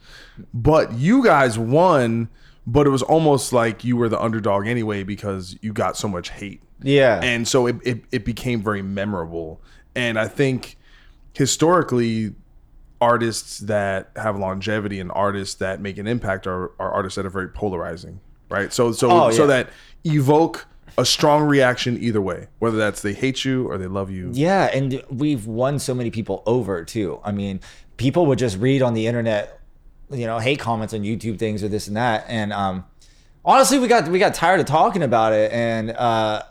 But you guys won, but it was almost like you were the underdog anyway because you got so much hate. yeah, And so it, it, it became very memorable. And I think historically, artists that have longevity and artists that make an impact are, are artists that are very polarizing, right? So so Oh, so that evoke a strong reaction either way, whether that's they hate you or they love you. Yeah, and we've won so many people over too. I mean, people would just read on the internet, you know, hate comments on YouTube things or this and that, and um, honestly, we got we got tired of talking about it, and uh,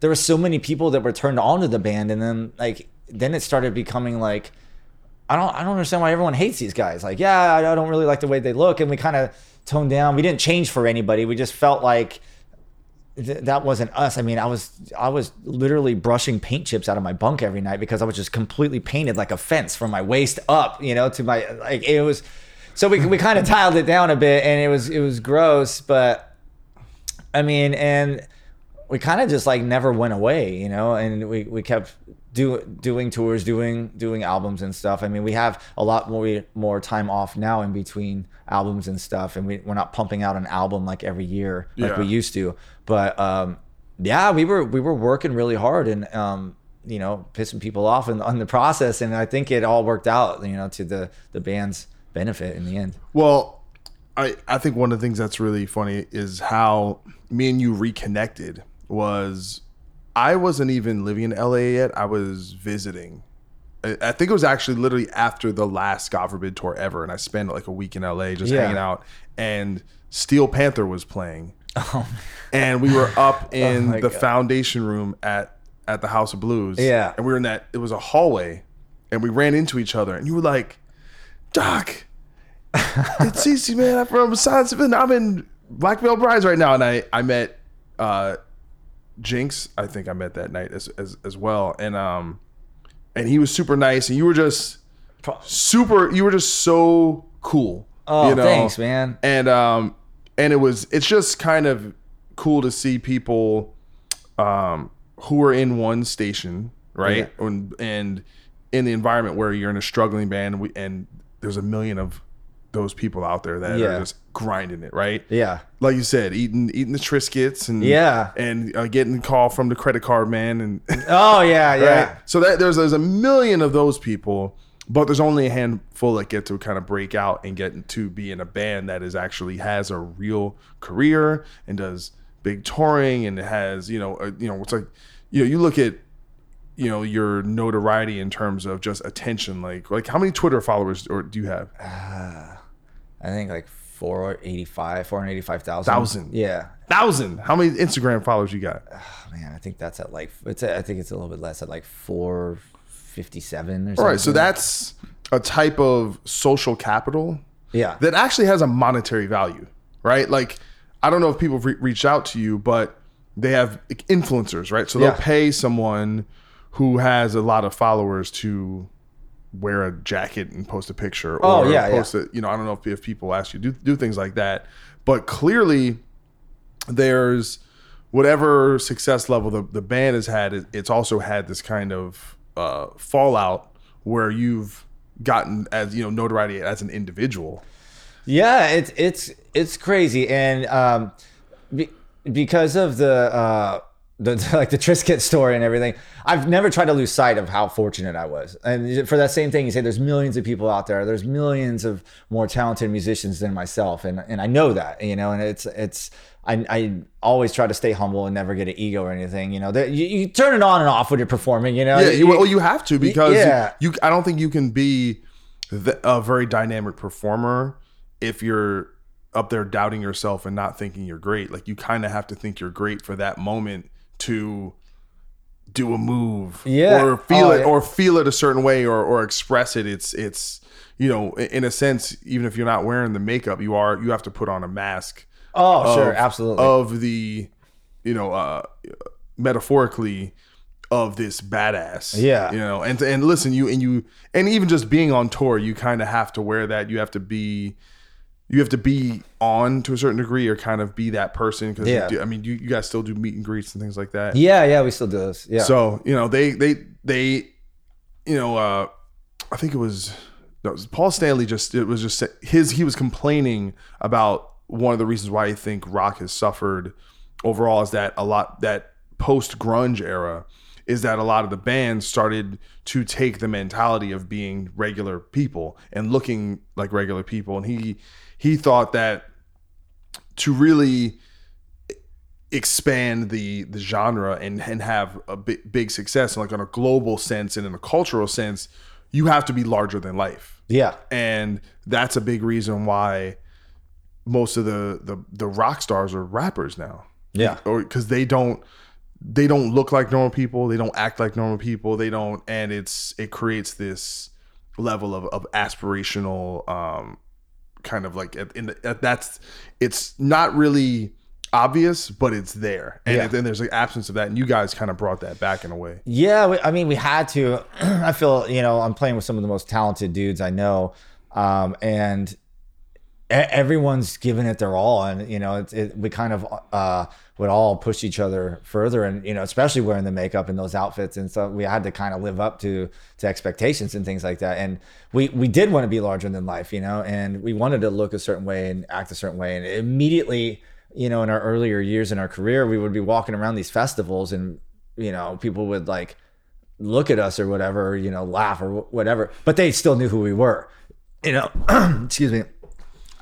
there were so many people that were turned on to the band, and then like then it started becoming like. I don't I don't understand why everyone hates these guys. Like, yeah, I don't really like the way they look, and we kind of toned down. We didn't change for anybody. We just felt like th- that wasn't us. I mean, I was I was literally brushing paint chips out of my bunk every night because I was just completely painted like a fence from my waist up, you know, to my like it was. So we we kind of tiled it down a bit, and it was it was gross, but I mean, and we kind of just like never went away, you know, and we, we kept do, doing tours, doing doing albums and stuff. I mean, we have a lot more more time off now in between albums and stuff, and we, we're not pumping out an album like every year like Yeah. we used to. But um, yeah, we were we were working really hard and um, you know pissing people off in, on the process, and I think it all worked out, you know, to the the band's benefit in the end. Well, I I think one of the things that's really funny is how me and you reconnected was I wasn't even living in LA yet. I was visiting. I I think it was actually literally after the last God forbid tour ever, and I spent like a week in LA just Yeah. hanging out. And Steel Panther was playing, and we were up in Oh my the God. foundation room at at the House of Blues. Yeah. and we were in that. It was a hallway, and we ran into each other, and you were like, "Doc, it's CC, man. I'm from Science I'm in Black Veil Brides right now, and I I met uh, Jinxx. I think I met that night as as as well, and um, and he was super nice, and you were just super. You were just so cool. Oh, you know? thanks, man. And um, and it was it's just kind of cool to see people um who are in one station, right? And and in the environment where you're in a struggling band, and, we, and there's a million of those people out there that Yeah. are just grinding it, right? Yeah. Like you said, eating eating the Triscuits and Yeah. and uh, getting the call from the credit card man and Oh yeah, yeah. So that there's there's a million of those people, but there's only a handful that get to kind of break out and get to be in a band that is actually has a real career and does big touring and has you know a, you know it's like you know you look at you know your notoriety in terms of just attention like like how many Twitter followers or do you have? I think like 485, 485,000. Thousand. Yeah. Thousand. How many Instagram followers you got? Oh, man, I think that's at like it's at, I think it's a little bit less at like 457 or something. All right, so that's a type of social capital yeah. that actually has a monetary value, right? Like, I don't know if people re- reached out to you, but they have influencers, right? So they'll Yeah. pay someone who has a lot of followers to wear a jacket and post a picture, or Oh, yeah, post it. You know, I don't know if, if people ask you to do do things like that, but clearly there's whatever success level the, the band has had it- it's also had this kind of uh, fallout where you've gotten as you know notoriety as an individual. Yeah, it's it's it's crazy, and um, be, because of the uh, the like the Triscuit story and everything, I've never tried to lose sight of how fortunate I was. And for that same thing, you say there's millions of people out there. There's millions of more talented musicians than myself, and and I know that, you know. And it's it's I I always try to stay humble and never get an ego or anything. You know, that you, you turn it on and off when you're performing. You know, yeah you, well you have to because yeah. you i don't think you can be the, a very dynamic performer if you're up there doubting yourself and not thinking you're great like you kind of have to think you're great for that moment to do a move, Yeah. or feel Oh, it, yeah. or feel it a certain way, or or express it. It's it's you know, in a sense, even if you're not wearing the makeup, you are you have to put on a mask. Oh, sure, absolutely. Of the, you know, uh, metaphorically of this badass. Yeah. You know, and and listen, you and you and even just being on tour, you kind of have to wear that. You have to be you have to be on to a certain degree or kind of be that person because Yeah. I mean you, you guys still do meet and greets and things like that. Yeah, yeah, we still do this. Yeah. So, you know, they they they you know, uh I think it was no, it was Paul Stanley just it was just his he was complaining about one of the reasons why I think rock has suffered overall is that a lot that post grunge era is that a lot of the bands started to take the mentality of being regular people and looking like regular people and he he thought that to really expand the the genre and and have a big, big success like on a global sense and in a cultural sense you have to be larger than life yeah. and that's a big reason why most of the the, the rock stars are rappers now Yeah. or because they don't they don't look like normal people they don't act like normal people they don't and it's it creates this level of, of aspirational um kind of like in the, that's it's not really obvious but it's there and Yeah. then there's an absence of that and you guys kind of brought that back in a way Yeah, we, I mean, we had to. I feel, you know, I'm playing with some of the most talented dudes I know, um, and everyone's giving it their all, and you know, it's it, we kind of uh, would all push each other further, and you know, especially wearing the makeup and those outfits, and so we had to kind of live up to to expectations and things like that, and we we did want to be larger than life, you know, and we wanted to look a certain way and act a certain way, and immediately. You know, in our earlier years in our career, we would be walking around these festivals, and you know, people would like look at us or whatever, you know, laugh or whatever, but they still knew who we were. You know, excuse me.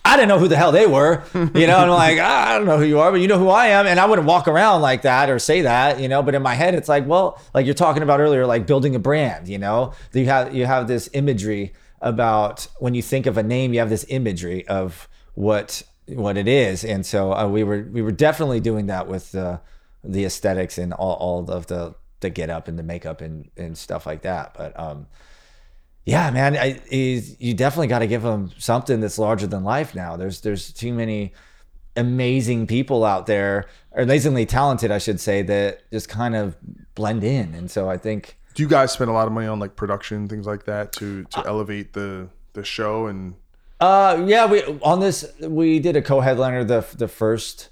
I didn't know who the hell they were, you know, I'm like, ah, I don't know who you are, but you know who I am. And I wouldn't walk around like that or say that, you know, but in my head, it's like, well, like you're talking about earlier, like building a brand, you know, you have, you have this imagery about when you think of a name, you have this imagery of what, what it is. And so uh, we were, we were definitely doing that with the, the aesthetics and all, all of the, the get up and the makeup and, and stuff like that. But, um, yeah, man, I, you definitely got to give them something that's larger than life now. There's there's too many amazing people out there, or amazingly talented, I should say, that just kind of blend in. And so I think, do you guys spend a lot of money on like production things like that to to elevate the the show and uh, yeah, we on this we did a co-headliner the the first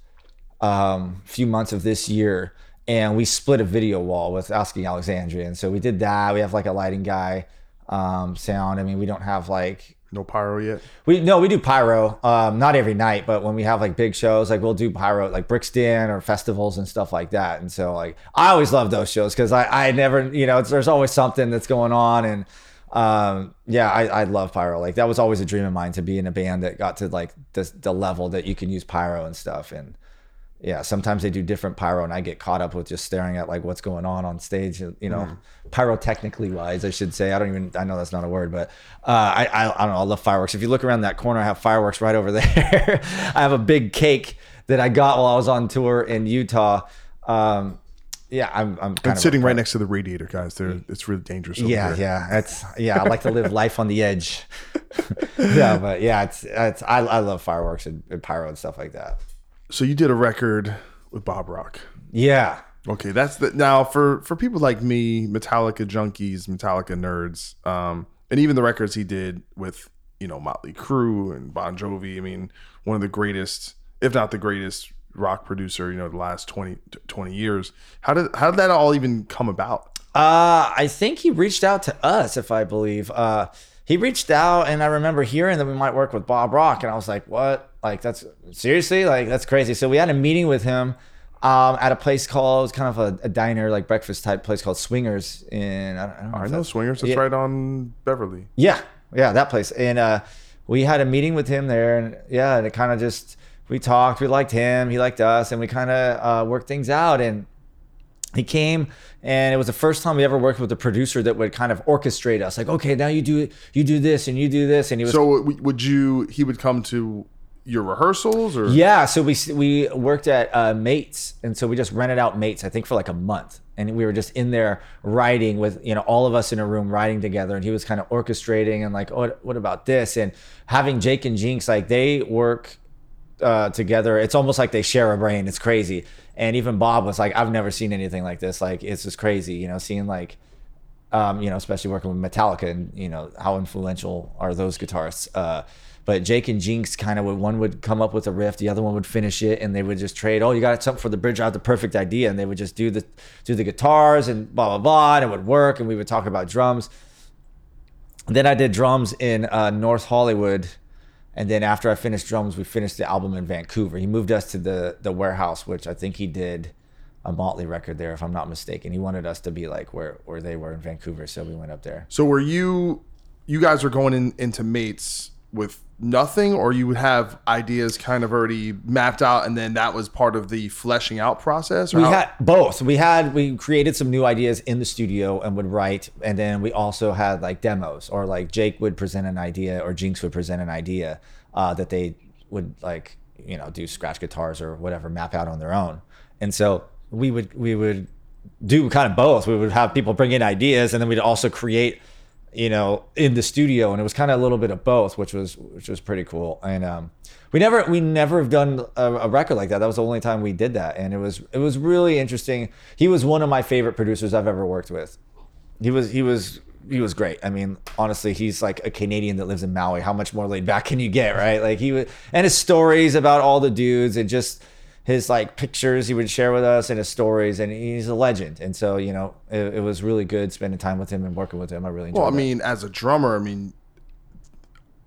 um, few months of this year, and we split a video wall with Asking Alexandria, and so we did that. We have like a lighting guy, um, sound. I mean, we don't have like no pyro yet We no, we do pyro. Um, not every night, but when we have like big shows, like we'll do pyro, like Brixton or festivals and stuff like that. And so, like, I always love those shows because I, I never, you know, it's, there's always something that's going on, and um, yeah, I, I love pyro. Like that was always a dream of mine to be in a band that got to like the the level that you can use pyro and stuff. And yeah, sometimes they do different pyro, and I get caught up with just staring at like what's going on on stage. You know, pyrotechnically wise, I should say. I don't even I know that's not a word, but uh, I, I I don't know. I love fireworks. If you look around that corner, I have fireworks right over there. I have a big cake that I got while I was on tour in Utah. Um, yeah, I'm I'm of sitting right next to the radiator guys there it's really dangerous over yeah, there. yeah. That's yeah. I like to live life on the edge. yeah, but yeah, it's it's I, I love fireworks and, and pyro and stuff like that. so you did a record with bob rock Yeah. Okay, that's the now for for people like me, Metallica junkies, Metallica nerds, um, and even the records he did with you know Motley Crue and Bon Jovi. I mean, one of the greatest, if not the greatest, rock producer you know the last 20, 20 years. How did how did that all even come about? Uh, I think he reached out to us, if I believe. Uh, he reached out, and I remember hearing that we might work with Bob Rock, and I was like, "What? Like that's seriously? Like that's crazy." So we had a meeting with him um, at a place called it was kind of a, a diner, like breakfast type place called Swingers in. I don't, know. I know Swingers. It's Yeah. right on Beverly. Yeah, yeah, that place. And uh, we had a meeting with him there, and yeah, and it kind of just we talked. We liked him, he liked us, and we kind of uh, worked things out. And he came, and it was the first time we ever worked with a producer that would kind of orchestrate us. Like, okay, now you do you do this and you do this, and he was So would you? He would come to your rehearsals, or yeah, so we we worked at uh, Mates, and so we just rented out Mates, I think, for like a month, and we were just in there writing with you know all of us in a room writing together, and he was kind of orchestrating and like, oh, what, what about this? And having Jake and Jinxx like they work uh, together. It's almost like they share a brain. It's crazy. And even Bob was like, I've never seen anything like this. Like it's just crazy, you know, seeing like, um, you know, especially working with Metallica and you know how influential are those guitarists. Uh, but Jake and Jinxx kind of would one would come up with a riff, the other one would finish it, and they would just trade. Oh, you got something for the bridge? I have the perfect idea, and they would just do the do the guitars and blah blah blah, and it would work. And we would talk about drums. then I did drums in uh, North Hollywood and then after I finished drums, we finished the album in Vancouver. He moved us to the the warehouse, which I think he did a Motley record there, if I'm not mistaken. He wanted us to be like where where they were in Vancouver, so we went up there. So were you you guys were going in, into mates with nothing or you would have ideas kind of already mapped out and then that was part of the fleshing out process we how- had both. We had we created some new ideas in the studio and would write and then we also had like demos or like jake would present an idea or jinxx would present an idea uh, that they would like you know do scratch guitars or whatever map out on their own. And so we would we would do kind of both. We would have people bring in ideas and then we'd also create you know, in the studio, and it was kind of a little bit of both, which was which was pretty cool. And um, we never we never have done a, a, record like that. That was the only time we did that, and it was it was really interesting. He was one of my favorite producers I've ever worked with. He was he was he was great. I mean, honestly, he's like a Canadian that lives in Maui. How much more laid back can you get, right? Like he was, and his stories about all the dudes and just his like pictures he would share with us and his stories and he's a legend and so you know it, it was really good spending time with him and working with him i really enjoyed it. well i that. mean as a drummer i mean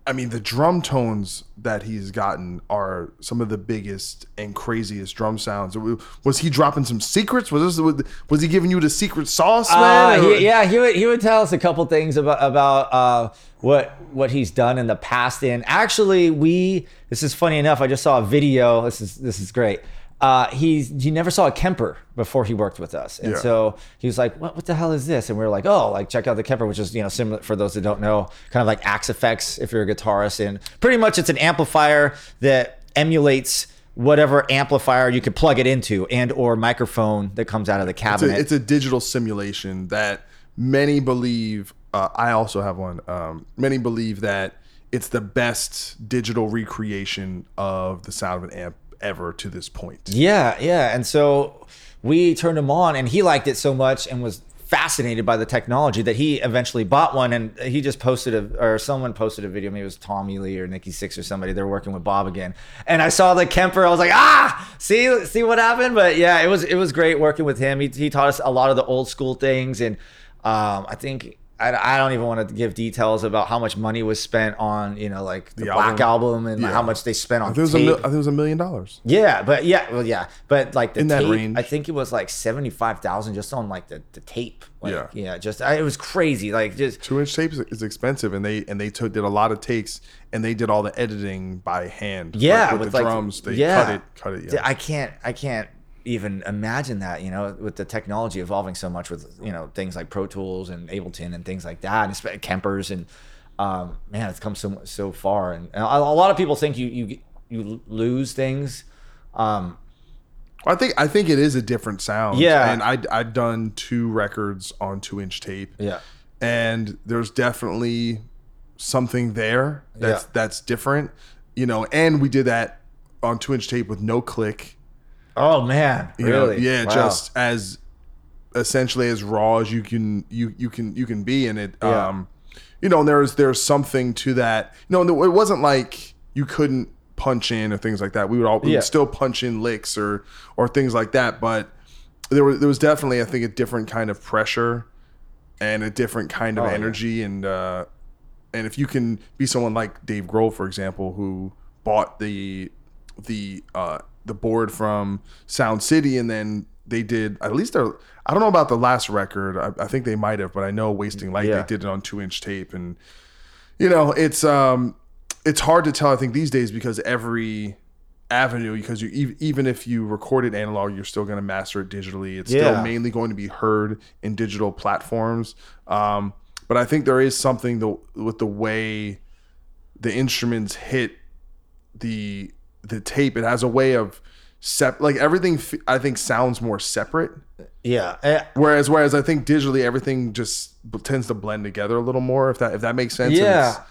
i mean the drum tones that he's gotten are some of the biggest and craziest drum sounds. Was he dropping some secrets? Was this was he giving you the secret sauce man uh, he, yeah he would, he would tell us a couple things about about uh, what what he's done in the past. And actually we this is funny enough i just saw a video. This is this is great uh, he's he never saw a Kemper before he worked with us, and Yeah. so he was like, "What what the hell is this?" And we were like, "Oh, like check out the Kemper, which is you know similar for those that don't know, kind of like Axe-Fx if you're a guitarist, and pretty much it's an amplifier that emulates." whatever amplifier you could plug it into and or microphone that comes out of the it's cabinet a, it's a digital simulation that many believe uh, i also have one um, many believe that it's the best digital recreation of the sound of an amp ever to this point. Yeah, yeah. And so we turned him on and he liked it so much and was fascinated by the technology that he eventually bought one and he just posted a or someone posted a video maybe it was Tommy Lee or Nikki Sixx or somebody they're working with Bob again. And I saw the Kemper I was like ah see see what happened? But yeah it was it was great working with him. He, he taught us a lot of the old school things and um, I think I, I don't even want to give details about how much money was spent on you know like the, The Black album, and Yeah. how much they spent I on think, it was a tape. mil- I think it was a million dollars Yeah, but yeah, well, yeah, but like the In that tape, range. I think it was like seventy five thousand just on like the, the tape. Like, Yeah. yeah, just I, it was crazy. Like just two inch tape is, is expensive and they and they took did a lot of takes and they did all the editing by hand yeah, Like, with, the like, drums they yeah. cut it cut it yeah. I can't, I can't even imagine that. You know, with the technology evolving so much with you know things like Pro Tools and Ableton and things like that, and Kempers and um, man, it's come so so far. And a, a lot of people think you you you lose things. Um, I think I think it is a different sound. Yeah. and I I'd done two records on two inch tape. Yeah. and there's definitely something there that's Yeah. that's different. You know, and we did that on two inch tape with no click. Oh man, You know, really? yeah, Wow. just as essentially as raw as you can you you can you can be in it. Yeah. Um, you know, and there's there's something to that. You know, it wasn't like you couldn't punch in or things like that. We would all we Yeah. would still punch in licks or or things like that, but there was there was definitely I think a different kind of pressure and a different kind of Oh, yeah. energy and uh and if you can be someone like Dave Grohl, for example, who bought the the uh the board from Sound City and then they did at least their I don't know about the last record. I, I think they might have, but I know Wasting Light Yeah. they did it on two inch tape and you know it's um it's hard to tell I think these days because every avenue because you even if you record it analog you're still going to master it digitally it's Yeah. still mainly going to be heard in digital platforms um, but i think there is something the, with the way the instruments hit the the tape it has a way of sep like everything f- I think sounds more separate. Yeah. Eh, Whereas whereas I think digitally everything just tends to blend together a little more. If that if that makes sense. Yeah.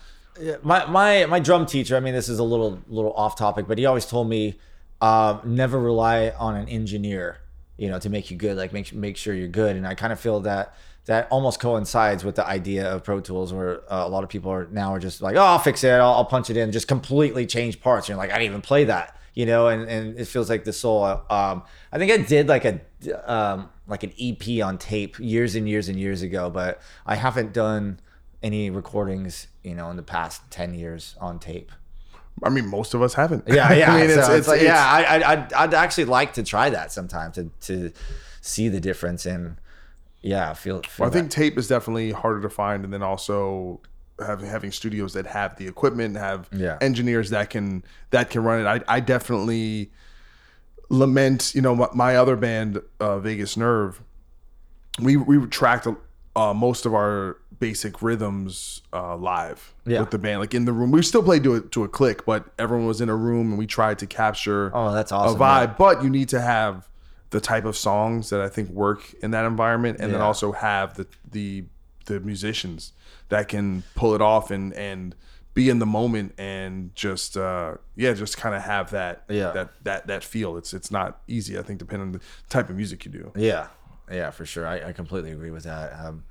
my my my drum teacher. I mean, this is a little little off topic, but he always told me um, never rely on an engineer, you know, to make you good. Like make make sure you're good. And I kind of feel that that almost coincides with the idea of Pro Tools, where uh, a lot of people are now are just like, oh, I'll fix it, I'll, I'll punch it in, just completely change parts. You're like, I didn't even play that, you know. And and it feels like the soul. Um, I think I did like a um, like an EP on tape years and years and years ago, but I haven't done any recordings, you know, in the past 10 years on tape. I mean, most of us haven't. Yeah, yeah. I mean, so it's, like, yeah, I, I, I'd, I'd actually like to try that sometime to, to see the difference and yeah, feel, feel Well, I think that. tape is definitely harder to find, and then also having having studios that have the equipment, have Yeah. engineers that can that can run it. I, I definitely lament, you know, my, my other band, uh, Vagus Nerve. We we tracked uh, most of our basic rhythms uh, live Yeah. with the band, like in the room. We still played to a, to a click, but everyone was in a room, and we tried to capture Oh, that's awesome, a vibe. But you need to have the type of songs that I think work in that environment, and then also have the the the musicians that can pull it off and and be in the moment and just uh yeah just kind of have that Yeah. that that that feel it's it's not easy i think depending on the type of music you do Yeah, yeah, for sure. I, I completely agree with that. Um,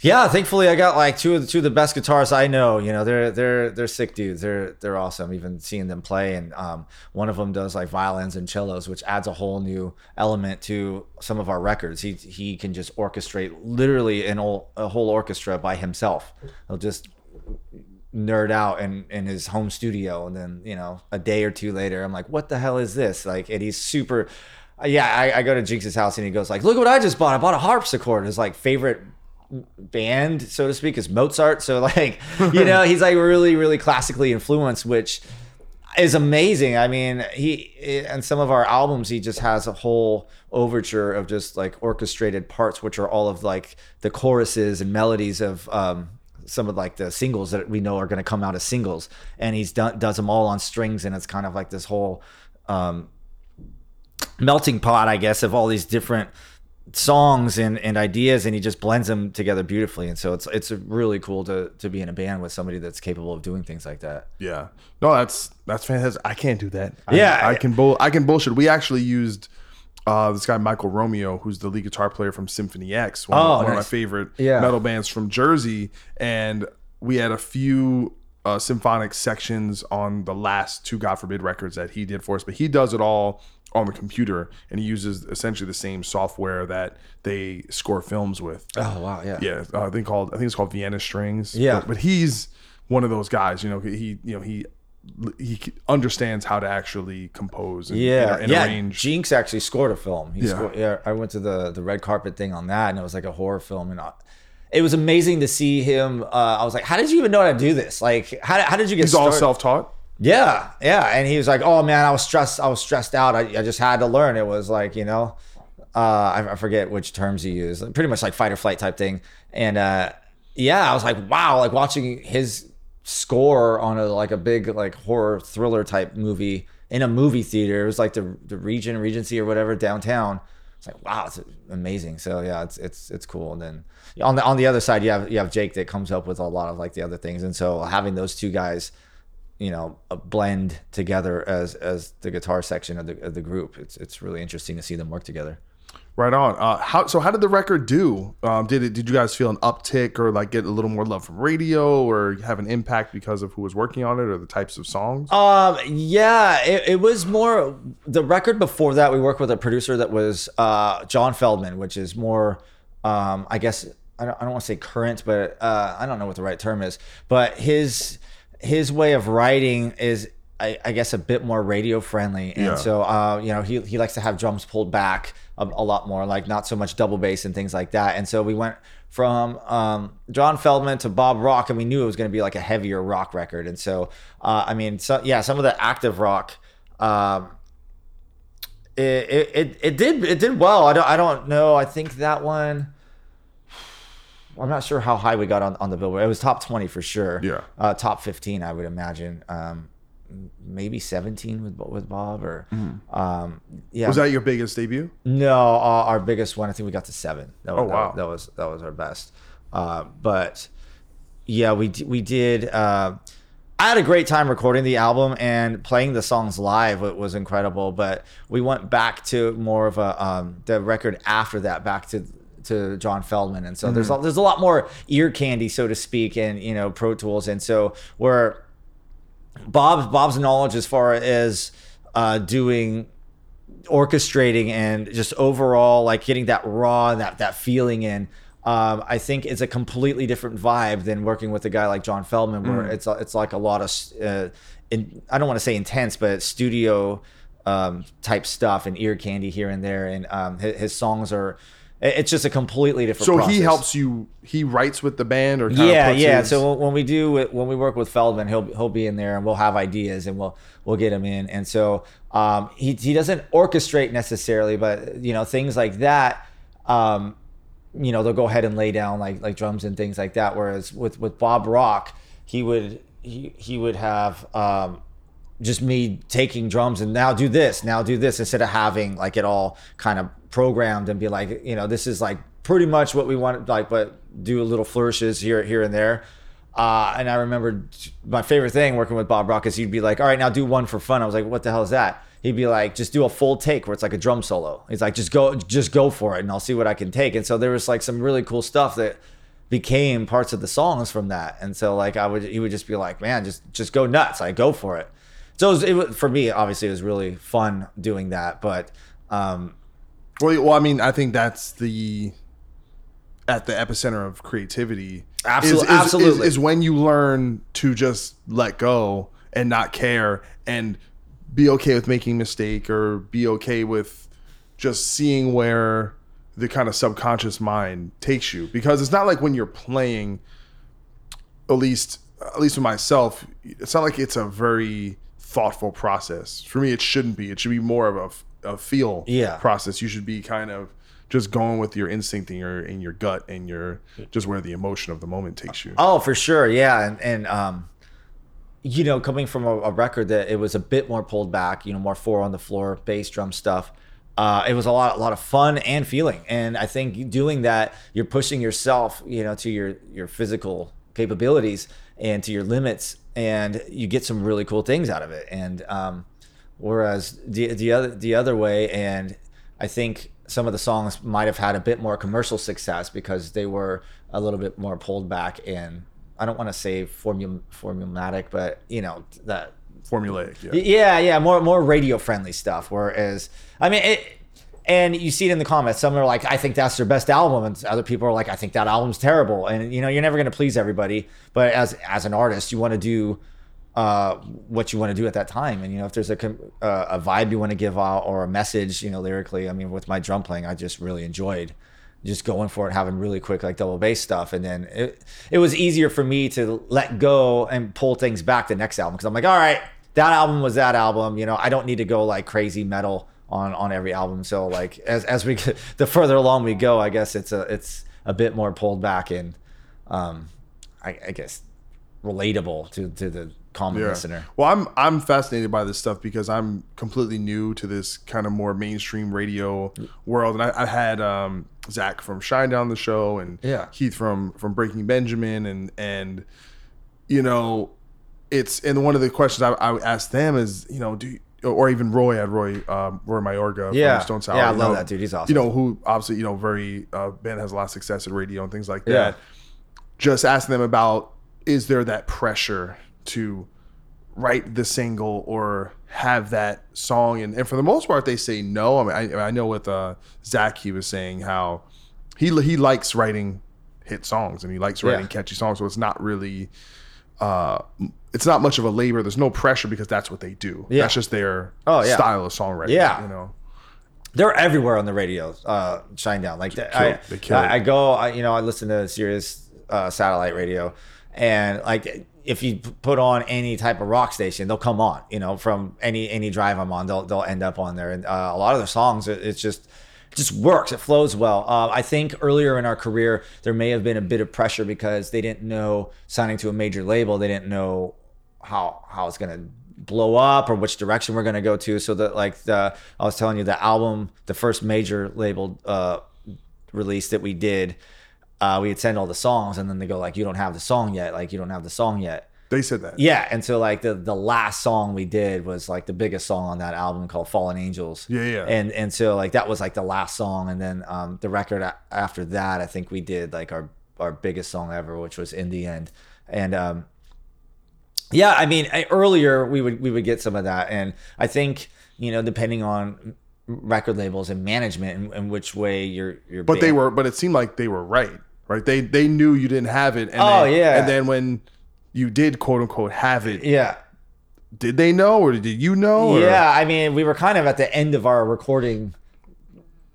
yeah, thankfully I got like two of the two of the best guitarists I know. You know, they're they're they're sick dudes. They're they're awesome. Even seeing them play, and um, one of them does like violins and cellos, which adds a whole new element to some of our records. He he can just orchestrate literally an whole, a whole orchestra by himself. He'll just nerd out in in his home studio and then you know a day or two later i'm like what the hell is this like and he's super yeah I, I go to jinxx's house and he goes like look what i just bought i bought a harpsichord his like favorite band so to speak is mozart. So like you know he's like really really classically influenced which is amazing. I mean he and some of our albums he just has a whole overture of just like orchestrated parts which are all of like the choruses and melodies of um some of like the singles that we know are going to come out as singles. And he's done does them all on strings and it's kind of like this whole um melting pot i guess of all these different songs and, and ideas and he just blends them together beautifully. And so it's it's really cool to to be in a band with somebody that's capable of doing things like that. Yeah. No that's that's fantastic. I can't do that. I- Yeah. i, can bull i can bullshit. We actually used uh, this guy Michael Romeo, who's the lead guitar player from Symphony X, one, Oh, of, one of my favorite Yeah. metal bands from Jersey, and we had a few uh, symphonic sections on the last two God Forbid records that he did for us, but he does it all on the computer, and he uses essentially the same software that they score films with. oh wow yeah Yeah, uh, I think called I think it's called Vienna Strings. Yeah. but, but he's one of those guys. You know, he you know he he understands how to actually compose. And, Yeah, and, and yeah. arrange. Jinxx actually scored a film. He Yeah. scored, yeah, I went to the the red carpet thing on that, and it was like a horror film, and I, it was amazing to see him. Uh, I was like, "How did you even know how to do this? Like, how, how did you get He's all self taught. Yeah, yeah. And he was like, "Oh man, I was stressed. I was stressed out. I, I just had to learn." It was like you know, uh, I, I forget which terms he used. Pretty much like fight or flight type thing. And uh, yeah, I was like, wow, like watching his score on a like a big like horror thriller type movie in a movie theater. It was like the the Region Regency or whatever downtown. It's like wow, it's amazing. So yeah, it's it's it's cool. And then on the on the other side, you have you have Jake that comes up with a lot of like the other things. And so having those two guys you know blend together as as the guitar section of the of the group. It's it's really interesting to see them work together. Right on. Uh, how so? How did the record do? Um, did it? Did you guys feel an uptick or like get a little more love from radio or have an impact because of who was working on it or the types of songs? Um, yeah, it, it was more the record before that. We worked with a producer that was uh, John Feldmann, which is more, um, I guess I don't, I don't want to say current, but uh, I don't know what the right term is. But his his way of writing is, I, I guess, a bit more radio friendly, and Yeah. so uh, you know he he likes to have drums pulled back a, a lot more, like not so much double bass and things like that. And so we went from um, John Feldmann to Bob Rock, and we knew it was going to be like a heavier rock record. And so, uh, I mean, so yeah, some of the active rock, um, it, it, it it did it did well. I don't I don't know. I think that one. I'm not sure how high we got on, on the billboard. It was top 20 for sure. Yeah. Uh, top 15, I would imagine. Um, maybe 17 with with Bob or um, yeah. Was that your biggest debut? No, uh, our biggest one. I think we got to seven. That was, Oh, wow. That, that was that was our best. Uh, but yeah, we we did. Uh, I had a great time recording the album and playing the songs live. It was incredible. But we went back to more of a um, the record after that, back to to John Feldmann, and so there's a, there's a lot more ear candy, so to speak, and you know Pro Tools, and so we're Bob Bob's knowledge as far as uh, doing orchestrating and just overall like getting that raw and that that feeling in um, I think it's a completely different vibe than working with a guy like John Feldman where it's it's like a lot of uh, in, I don't want to say intense but studio um, type stuff and ear candy here and there. And um, his, his songs are it's just a completely different So process. he helps you. He writes with the band, or kind yeah of puts yeah his- so when- when we do when we work with Feldmann he'll he'll be in there and we'll have ideas and we'll we'll get him in and so um he, he doesn't orchestrate necessarily but you know things like that um you know they'll go ahead and lay down like like drums and things like that whereas with with bob rock he would he he would have um just me taking drums and now do this, now do this, instead of having like it all kind of programmed and be like, you know, this is like pretty much what we want, like, but do a little flourishes here, here and there. Uh, and I remember my favorite thing working with Bob Rock is he'd be like, all right, now do one for fun. I was like, what the hell is that? He'd be like, just do a full take where it's like a drum solo. He's like, just go, just go for it, and I'll see what I can take. And so there was like some really cool stuff that became parts of the songs from that. And so like I would, he would just be like, man, just just go nuts, I like go for it. So it was, it was, for me, obviously, it was really fun doing that. But um, Well, well, I mean, I think that's the at the epicenter of creativity. Absol- is, is, absolutely. is, is when you learn to just let go and not care and be okay with making mistake or be okay with just seeing where the kind of subconscious mind takes you because it's not like when you're playing at least at least with myself it's not like it's a very thoughtful process. For me it shouldn't be. It should be more of a, a feel Yeah. process. You should be kind of just going with your instinct and your in your gut and your just where the emotion of the moment takes you. Oh, for sure, yeah, and and um, you know, coming from a, a record that it was a bit more pulled back, you know, more four on the floor, bass drum stuff. Uh, it was a lot, a lot of fun and feeling, and I think doing that, you're pushing yourself, you know, to your your physical capabilities and to your limits, and you get some really cool things out of it. And um, whereas the the other the other way, and I think some of the songs might have had a bit more commercial success because they were a little bit more pulled back and I don't want to say formul formulatic, but you know that formulaic yeah yeah, yeah, more more radio friendly stuff. Whereas, I mean, it, and you see it in the comments. Some are like, "I think that's their best album," and other people are like, "I think that album's terrible." And you know, you're never going to please everybody. But as as an artist, you want to do uh, what you want to do at that time. And you know, if there's a uh, a vibe you want to give out or a message, you know, lyrically. I mean, with my drum playing, I just really enjoyed just going for it, having really quick like double bass stuff, and then it it was easier for me to let go and pull things back the next album because I'm like, all right, that album was that album. You know, I don't need to go like crazy metal on on every album. So like as as we get, the further along we go, I guess it's a it's a bit more pulled back and um, I, I guess relatable to to the common listener. Well, I'm I'm fascinated by this stuff because I'm completely new to this kind of more mainstream radio world, and I, I had um, Zach from Shinedown the show, and Yeah. Keith from from Breaking Benjamin, and and you know, it's and one of the questions I, I asked them is, you know, do or even Roy had Roy um, Roy Mayorga Yeah. from Stone Sour. Yeah, I love know, that dude. He's awesome. You know, who obviously you know very uh, band has a lot of success in radio and things like Yeah. that just asking them about is there that pressure to write the single or have that song and, and for the most part they say no i mean i, I know with uh, zach he was saying how he he likes writing hit songs and he likes writing Yeah. catchy songs so it's not really uh it's not much of a labor there's no pressure because that's what they do Yeah. that's just their Oh, yeah. style of songwriting Yeah. you know they're everywhere on the radio. Uh, Shinedown, like I, they kill I, it. I go, I, you know, I listen to Sirius uh, satellite radio, and like if you put on any type of rock station, they'll come on. You know, from any any drive I'm on, they'll they'll end up on there. And uh, a lot of the songs, it, it's just just works. It flows well. Uh, I think earlier in our career, there may have been a bit of pressure because they didn't know signing to a major label. They didn't know how how it's gonna blow up or which direction we're gonna go to. So that like the I was telling you the album, the first major label uh, release that we did, uh, we would send all the songs, and then they go like, "You don't have the song yet. Like you don't have the song yet." They said that. Yeah, and so like the the last song we did was like the biggest song on that album called Fallen Angels. Yeah, yeah. And and so like that was like the last song, and then um, the record a- after that, I think we did like our our biggest song ever, which was In the End, and um, yeah, I mean I, earlier we would we would get some of that, and I think you know depending on record labels and management and, and which way you're you're. But they were, but it seemed like they were right, right? They they knew you didn't have it. And Oh, then, yeah. And then when you did quote unquote have it, yeah. did they know or did you know? or- Yeah, I mean, we were kind of at the end of our recording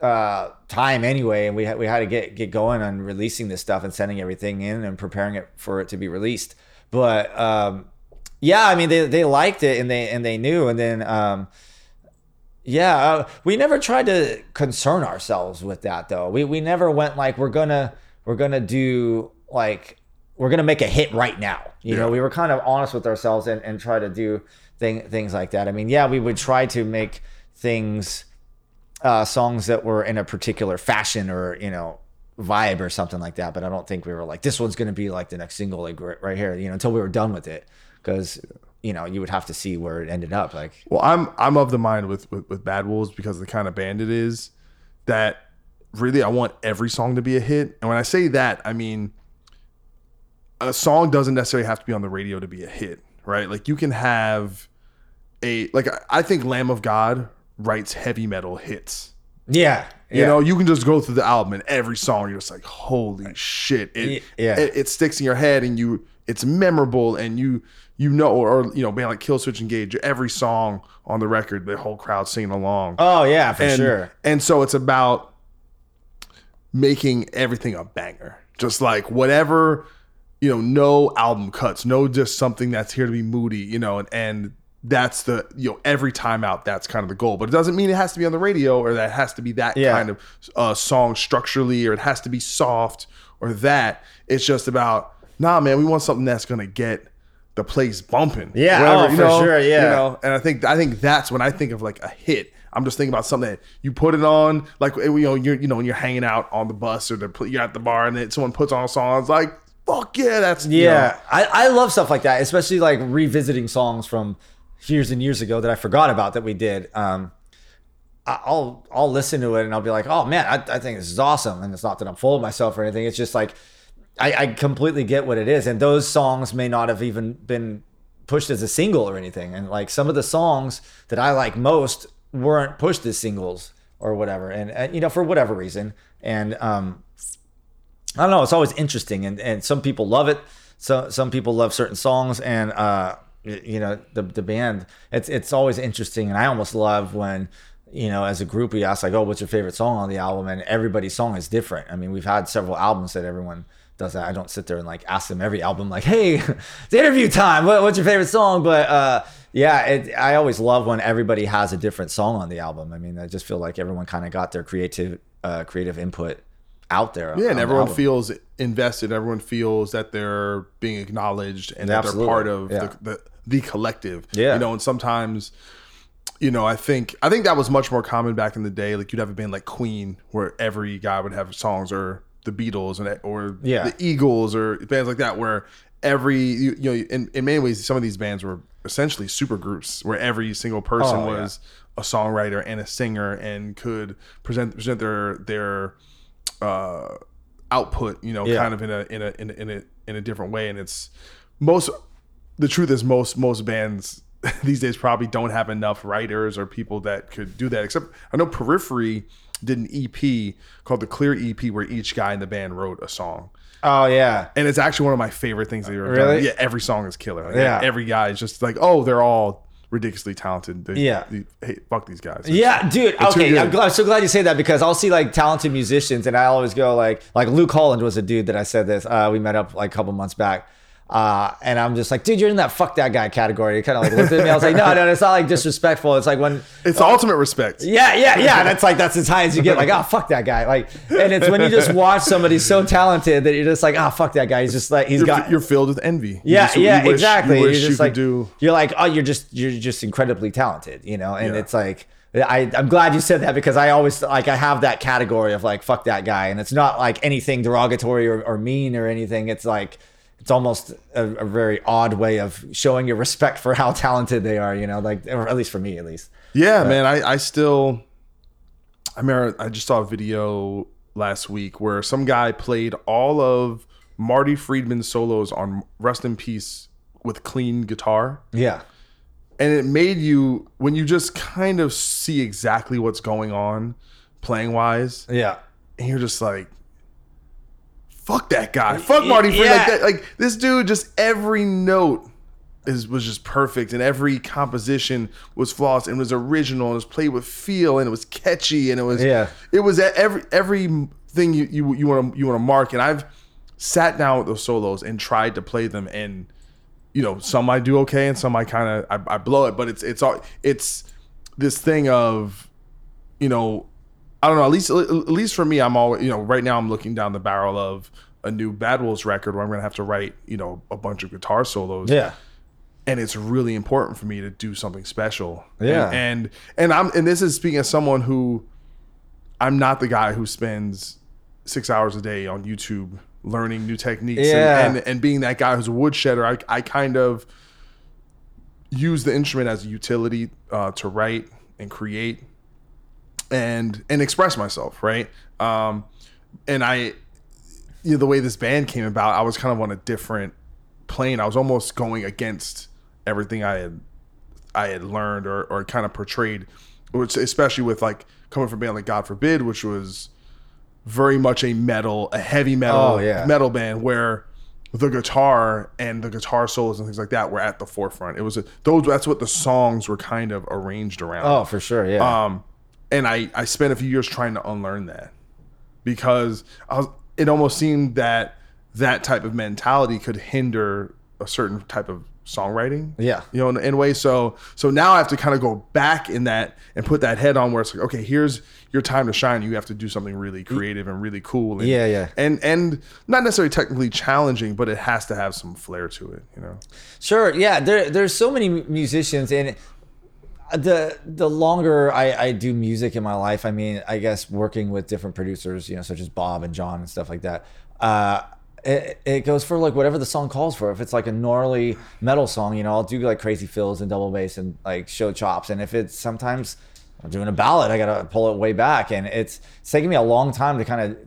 uh, time anyway, and we had we had to get get going on releasing this stuff and sending everything in and preparing it for it to be released. But um, yeah, I mean, they they liked it and they and they knew, and then. Um, yeah, uh, we never tried to concern ourselves with that though. We we never went like we're gonna we're gonna do like we're gonna make a hit right now. You know, we were kind of honest with ourselves and, and try to do thing, things like that. I mean, yeah, we would try to make things uh, songs that were in a particular fashion or you know vibe or something like that. But I don't think we were like this one's gonna be like the next single like right right here. You know, until we were done with it because you know you would have to see where it ended up. Like Well, I'm I'm of the mind with, with with Bad Wolves because the kind of band it is that really I want every song to be a hit. And when I say that, I mean a song doesn't necessarily have to be on the radio to be a hit, right? Like you can have a like I- think Lamb of God writes heavy metal hits. yeah, You yeah. know, you can just go through the album and every song you're just like, holy shit! It, Yeah. it, it sticks in your head and you, it's memorable and you, you know, or, you know, band like Killswitch Engage, every song on the record, the whole crowd singing along. Oh yeah, for and, sure. And so it's about making everything a banger, just like whatever, you know, no album cuts, no just something that's here to be moody, you know, and and that's the you know every time out that's kind of the goal. But it doesn't mean it has to be on the radio or that it has to be that Yeah. kind of uh, song structurally or it has to be soft or that. It's just about nah man we want something that's gonna get the place bumping. Yeah, oh, you for sure, yeah. you know? And i think i think that's when i think of like a hit. I'm just thinking about something that you put it on like you know you're you know when you're hanging out on the bus or the, you're at the bar and then someone puts on a song it's like fuck yeah that's you Yeah, know, I, I love stuff like that, especially like revisiting songs from years and years ago that I forgot about that we did. Um, I- I'll I'll listen to it and I'll be like, oh man, I, I think this is awesome. And it's not that I'm full of myself or anything. It's just like I, I completely get what it is. And those songs may not have even been pushed as a single or anything. And like some of the songs that I like most weren't pushed as singles or whatever. And, and you know, for whatever reason. And um, I don't know. It's always interesting, and, and some people love it. So some people love certain songs, and uh, you know the the band. It's it's always interesting, and I almost love when you know as a group we ask like, oh, what's your favorite song on the album, and everybody's song is different. I mean, we've had several albums that everyone does that. I don't sit there and like ask them every album like, hey, it's interview time. What, what's your favorite song? But uh, yeah, it, I always love when everybody has a different song on the album. I mean, I just feel like everyone kind of got their creative uh, creative input out there. Yeah, and everyone feels invested. Everyone feels that they're being acknowledged and that Absolutely, they're part of yeah. the, the the collective. Yeah. you know, and sometimes, you know, I think I think that was much more common back in the day. Like you'd have a band like Queen, where every guy would have songs, or the Beatles, and or Yeah. the Eagles, or bands like that, where every you, you know, in, in many ways, some of these bands were essentially super groups, where every single person Oh, was a songwriter and a singer and could present present their their uh, output, you know, Yeah. kind of in a in a in a in a in a different way. And it's most the truth is most most bands these days probably don't have enough writers or people that could do that. Except I know Periphery did an EP called the Clear EP where each guy in the band wrote a song. Oh yeah. And it's actually one of my favorite things that you've ever Really? done. Yeah, every song is killer. Like, Yeah. Every guy is just like, oh, they're all ridiculously talented. They, Yeah. they- hey, fuck these guys. Yeah, dude. Okay. I'm, glad, I'm so glad you say that because I'll see like talented musicians, and I always go like, like Luke Holland was a dude that I said this. Uh, we met up like a couple months back. Uh, and I'm just like, dude, you're in that fuck that guy category. He kind of like looked at me. I was like, no, no, it's not like disrespectful. It's like when It's ultimate respect. yeah, yeah, yeah. That's like that's as high as you get. Like, oh fuck that guy. Like, and it's when you just watch somebody so talented that you're just like, oh fuck that guy. He's just like he's You're, got. you're filled with envy. You yeah, just- you yeah, you exactly. wish you're you just could like do. you're like oh you're just you're just incredibly talented, you know. And Yeah. it's like I I'm glad you said that because I always like I have that category of like fuck that guy, and it's not like anything derogatory or, or mean or anything. It's like it's almost a, a very odd way of showing your respect for how talented they are, you know. Like or at least for me, at least. Yeah, man. I, I still. I remember I just saw a video last week where some guy played all of Marty Friedman's solos on Rust in Peace with clean guitar. Yeah. And it made you, when you just kind of see exactly what's going on playing wise, Yeah. and you're just like, fuck that guy. Fuck Marty Friedman. Like, that, like this dude, just every note is was just perfect, and every composition was flawless and was original and was played with feel and it was catchy and it was Yeah. it was at every everything you you you want to you want to mark. And I've sat down with those solos and tried to play them and you know some I do okay and some I kind of I, I blow it, but it's it's all it's this thing of you know I don't know. At least, at least for me, I'm always, you know, right now I'm looking down the barrel of a new Bad Wolves record where I'm gonna have to write, you know, a bunch of guitar solos. Yeah. and it's really important for me to do something special. Yeah. and and, and I'm and this is speaking as someone who I'm not the guy who spends six hours a day on YouTube learning new techniques Yeah. and, and and being that guy who's a woodshedder. I I kind of use the instrument as a utility uh, to write and create and and express myself right um and i you know the way this band came about i was kind of on a different plane i was almost going against everything i had i had learned or or kind of portrayed which especially with like coming from a band like god forbid which was very much a metal a heavy metal Oh, yeah. metal band where the guitar and the guitar solos and things like that were at the forefront it was a, those that's what the songs were kind of arranged around Oh, for sure. Yeah. um, and I I spent a few years trying to unlearn that because I was. It almost seemed that that type of mentality could hinder a certain type of songwriting. Yeah. you know, in, in a way. So so now I have to kind of go back in that and put that head on where it's like, okay, here's your time to shine. You have to do something really creative and really cool. And, Yeah, yeah. And and not necessarily technically challenging, but it has to have some flair to it. You know. Sure. Yeah. There, there's so many musicians, and the the longer I, I do music in my life, I mean, I guess working with different producers, you know, such as Bob and John and stuff like that. Uh, it, it goes for like whatever the song calls for. If it's like a gnarly metal song, you know, I'll do like crazy fills and double bass and like show chops. And if it's sometimes I'm doing a ballad, I gotta pull it way back, and it's, it's taking me a long time to kind of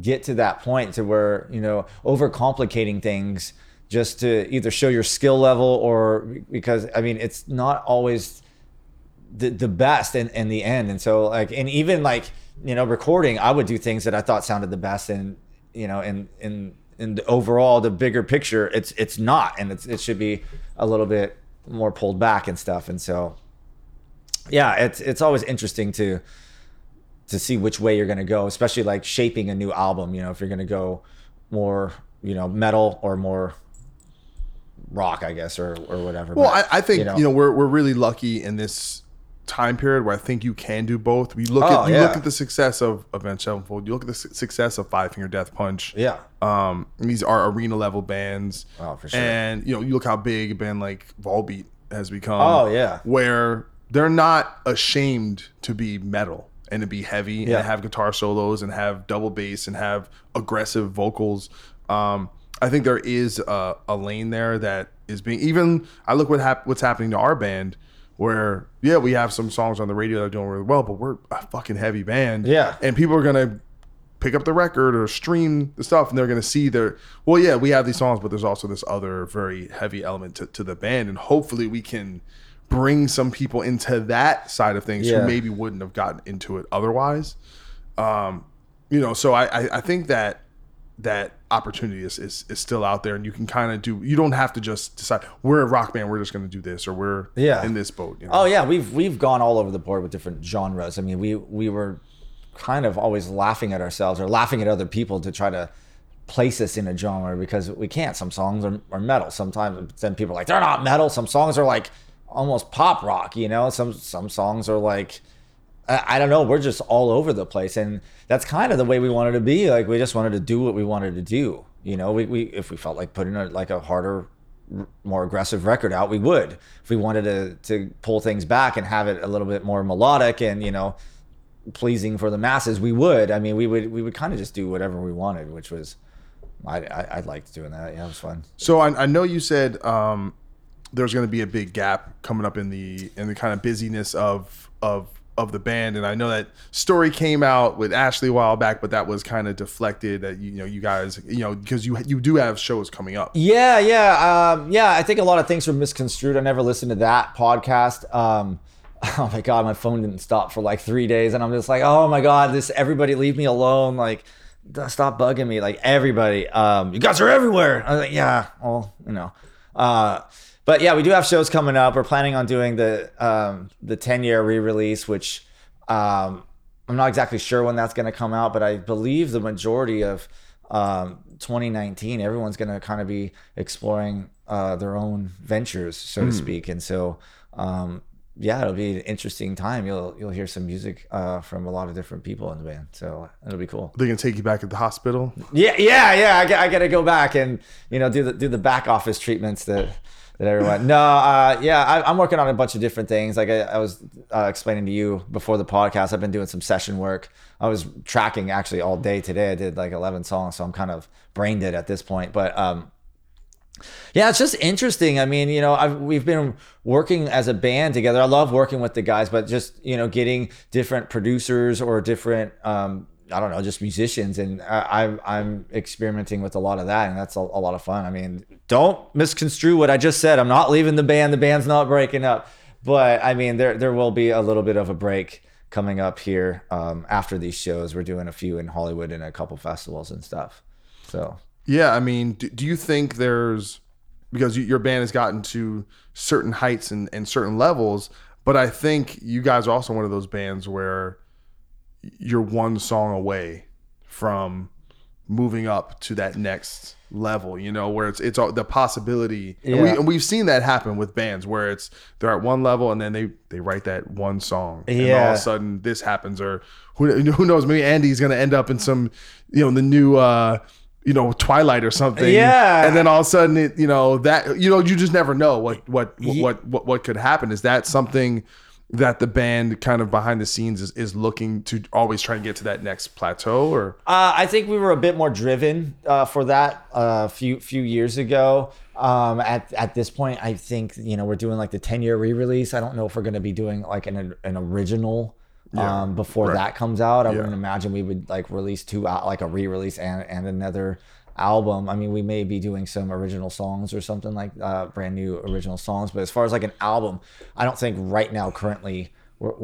get to that point to where you know overcomplicating things just to either show your skill level or because I mean it's not always the the best in, in the end. And so like and even like, you know, recording, I would do things that I thought sounded the best and you know, in in in the overall the bigger picture, it's it's not and it's it should be a little bit more pulled back and stuff. And so yeah, it's it's always interesting to to see which way you're gonna go, especially like shaping a new album, you know, if you're gonna go more, you know, metal or more rock, I guess, or or whatever. Well, But, I, I think you know, we're we're really lucky in this time period where I think you can do both. We look Oh, at you yeah. look at the success of Avenged Sevenfold. You look at the su- success of Five Finger Death Punch. Yeah. Um, these are arena level bands. Oh, for sure. And you know, you look how big a band like Volbeat has become. Oh, yeah. Where they're not ashamed to be metal and to be heavy Yeah. and have guitar solos and have double bass and have aggressive vocals. Um, I think there is a, a lane there that is being even. I look what hap- what's happening to our band, where yeah, we have some songs on the radio that are doing really well, but we're a fucking heavy band. Yeah. and people are gonna pick up the record or stream the stuff and they're going to see their well yeah we have these songs but there's also this other very heavy element to, to the band and hopefully we can bring some people into that side of things Yeah. who maybe wouldn't have gotten into it otherwise um you know so i i, I think that that opportunity is, is is still out there and you can kind of do you don't have to just decide we're a rock band we're just going to do this or we're Yeah. in this boat you know? Oh yeah, we've we've gone all over the board with different genres. I mean, we we were kind of always laughing at ourselves or laughing at other people to try to place us in a genre because we can't. Some songs are, are metal. Sometimes then people are like they're not metal. Some songs are like almost pop rock. You know, some some songs are like I, don't know. We're just all over the place, and that's kind of the way we wanted to be. Like we just wanted to do what we wanted to do. You know, we, we if we felt like putting a, like a harder, more aggressive record out, we would. If we wanted to to pull things back and have it a little bit more melodic and you know pleasing for the masses, we would. I mean, we would we would kind of just do whatever we wanted, which was I I, I liked doing that. Yeah, it was fun. So I, I know you said um, there's going to be a big gap coming up in the in the kind of busyness of of of the band, and I know that story came out with Ashley a while back, but that was kind of deflected. That you know you guys you know because you you do have shows coming up. Yeah, yeah, um, yeah. I think a lot of things were misconstrued. I never listened to that podcast. Um, oh my god, my phone didn't stop for like three days, and I'm just like, oh my god, this everybody leave me alone. Like, stop bugging me. Like everybody, um, you guys are everywhere. I was like, yeah, well, you know. Uh, but yeah, we do have shows coming up. We're planning on doing the um, the 10 year re release, which um, I'm not exactly sure when that's going to come out, but I believe the majority of um, 2019, everyone's going to kind of be exploring uh, their own ventures, so to Hmm. speak. And so, um, yeah, it'll be an interesting time. You'll you'll hear some music uh, from a lot of different people in the band, so it'll be cool. They're gonna take you back at the hospital. Yeah, yeah, yeah. I, got- I got to go back and you know do the do the back office treatments that that everyone. No, uh, yeah, I, I'm working on a bunch of different things. Like I, I was uh, explaining to you before the podcast, I've been doing some session work. I was tracking actually all day today. I did like 11 songs, so I'm kind of brain dead at this point. But um, yeah, it's just interesting. I mean, you know, I've, we've been working as a band together. I love working with the guys, but just you know, getting different producers or different, um, I don't know, just musicians, and I, I'm I'm experimenting with a lot of that, and that's a, a lot of fun. I mean, don't misconstrue what I just said. I'm not leaving the band. The band's not breaking up, but I mean, there there will be a little bit of a break coming up here um, after these shows. We're doing a few in Hollywood and a couple festivals and stuff. So Yeah, I mean, do, do you think there's because you, your band has gotten to certain heights and, and certain levels, but I think you guys are also one of those bands where you're one song away from moving up to that next level, you know, where it's it's all the possibility. And, we, and we've seen that happen with bands where it's they're at one level and then they they write that one song, and all of a sudden this happens, or who who knows? Maybe Andy's gonna end up in some, you know, the new. uh you know, Twilight or something. Yeah. And then all of a sudden, it, you know, that, you know, you just never know what, what, what, what, what, what could happen. Is that something that the band kind of behind the scenes is, is looking to always try and get to that next plateau or? Uh, I think we were a bit more driven uh, for that a few few years ago. Um, at at this point, I think you know we're doing like the ten year re release. I don't know if we're going to be doing like an an original Yeah, um, before right. that comes out. I Yeah. wouldn't imagine we would like release two out like a re release and and another album. I mean, we may be doing some original songs or something like uh, brand new original songs. But as far as like an album, I don't think right now currently we're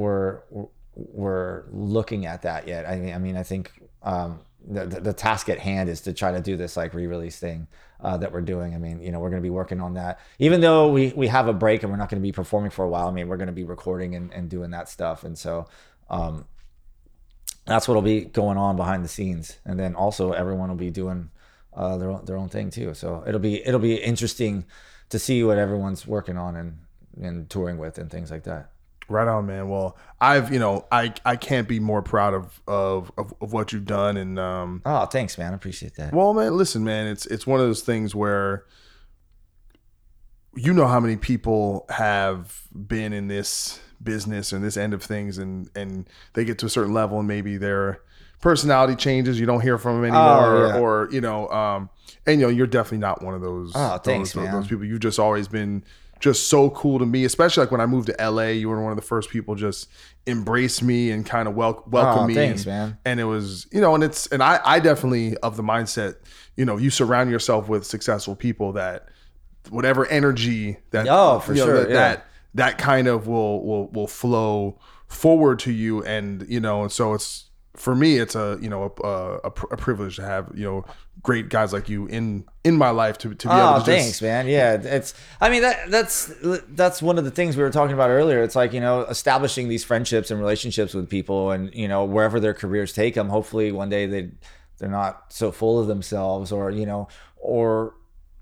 we're, we're looking at that yet. I mean, I mean, I think um, the, the task at hand is to try to do this like re-release thing uh, that we're doing. I mean, you know, we're going to be working on that. Even though we we have a break and we're not going to be performing for a while. I mean, we're going to be recording and, and doing that stuff. And so. Um, that's what'll be going on behind the scenes, and then also everyone will be doing uh, their own, their own thing too. So it'll be it'll be interesting to see what everyone's working on and and touring with and things like that. Right on, man. Well, I've, you know, I, I can't be more proud of, of, of, of what you've done. And, um, Oh, thanks, man. I appreciate that. Well, man, listen, man, it's it's one of those things where you know how many people have been in this business and this end of things, and and they get to a certain level, and maybe their personality changes. You don't hear from them anymore, yeah. or you know, um, and you know, you're definitely not one of those. Oh, thanks, those, man. those people. You've just always been just so cool to me, especially like when I moved to LA. You were one of the first people just embrace me and kind of wel- welcome Oh, me. thanks, man. And it was, you know, and it's, and I, I definitely of the mindset, you know, you surround yourself with successful people that whatever energy that, Oh, for you know, sure, that, yeah. that, that kind of will, will, will flow forward to you. And, you know, and so it's, for me, it's a, you know, a, a, a privilege to have, you know, great guys like you in, in my life to, to be oh, able to just thanks, just, man. Yeah, it's. I mean, that that's that's one of the things we were talking about earlier. It's like you know, establishing these friendships and relationships with people, and you know, wherever their careers take them. Hopefully, one day they they're not so full of themselves or you know or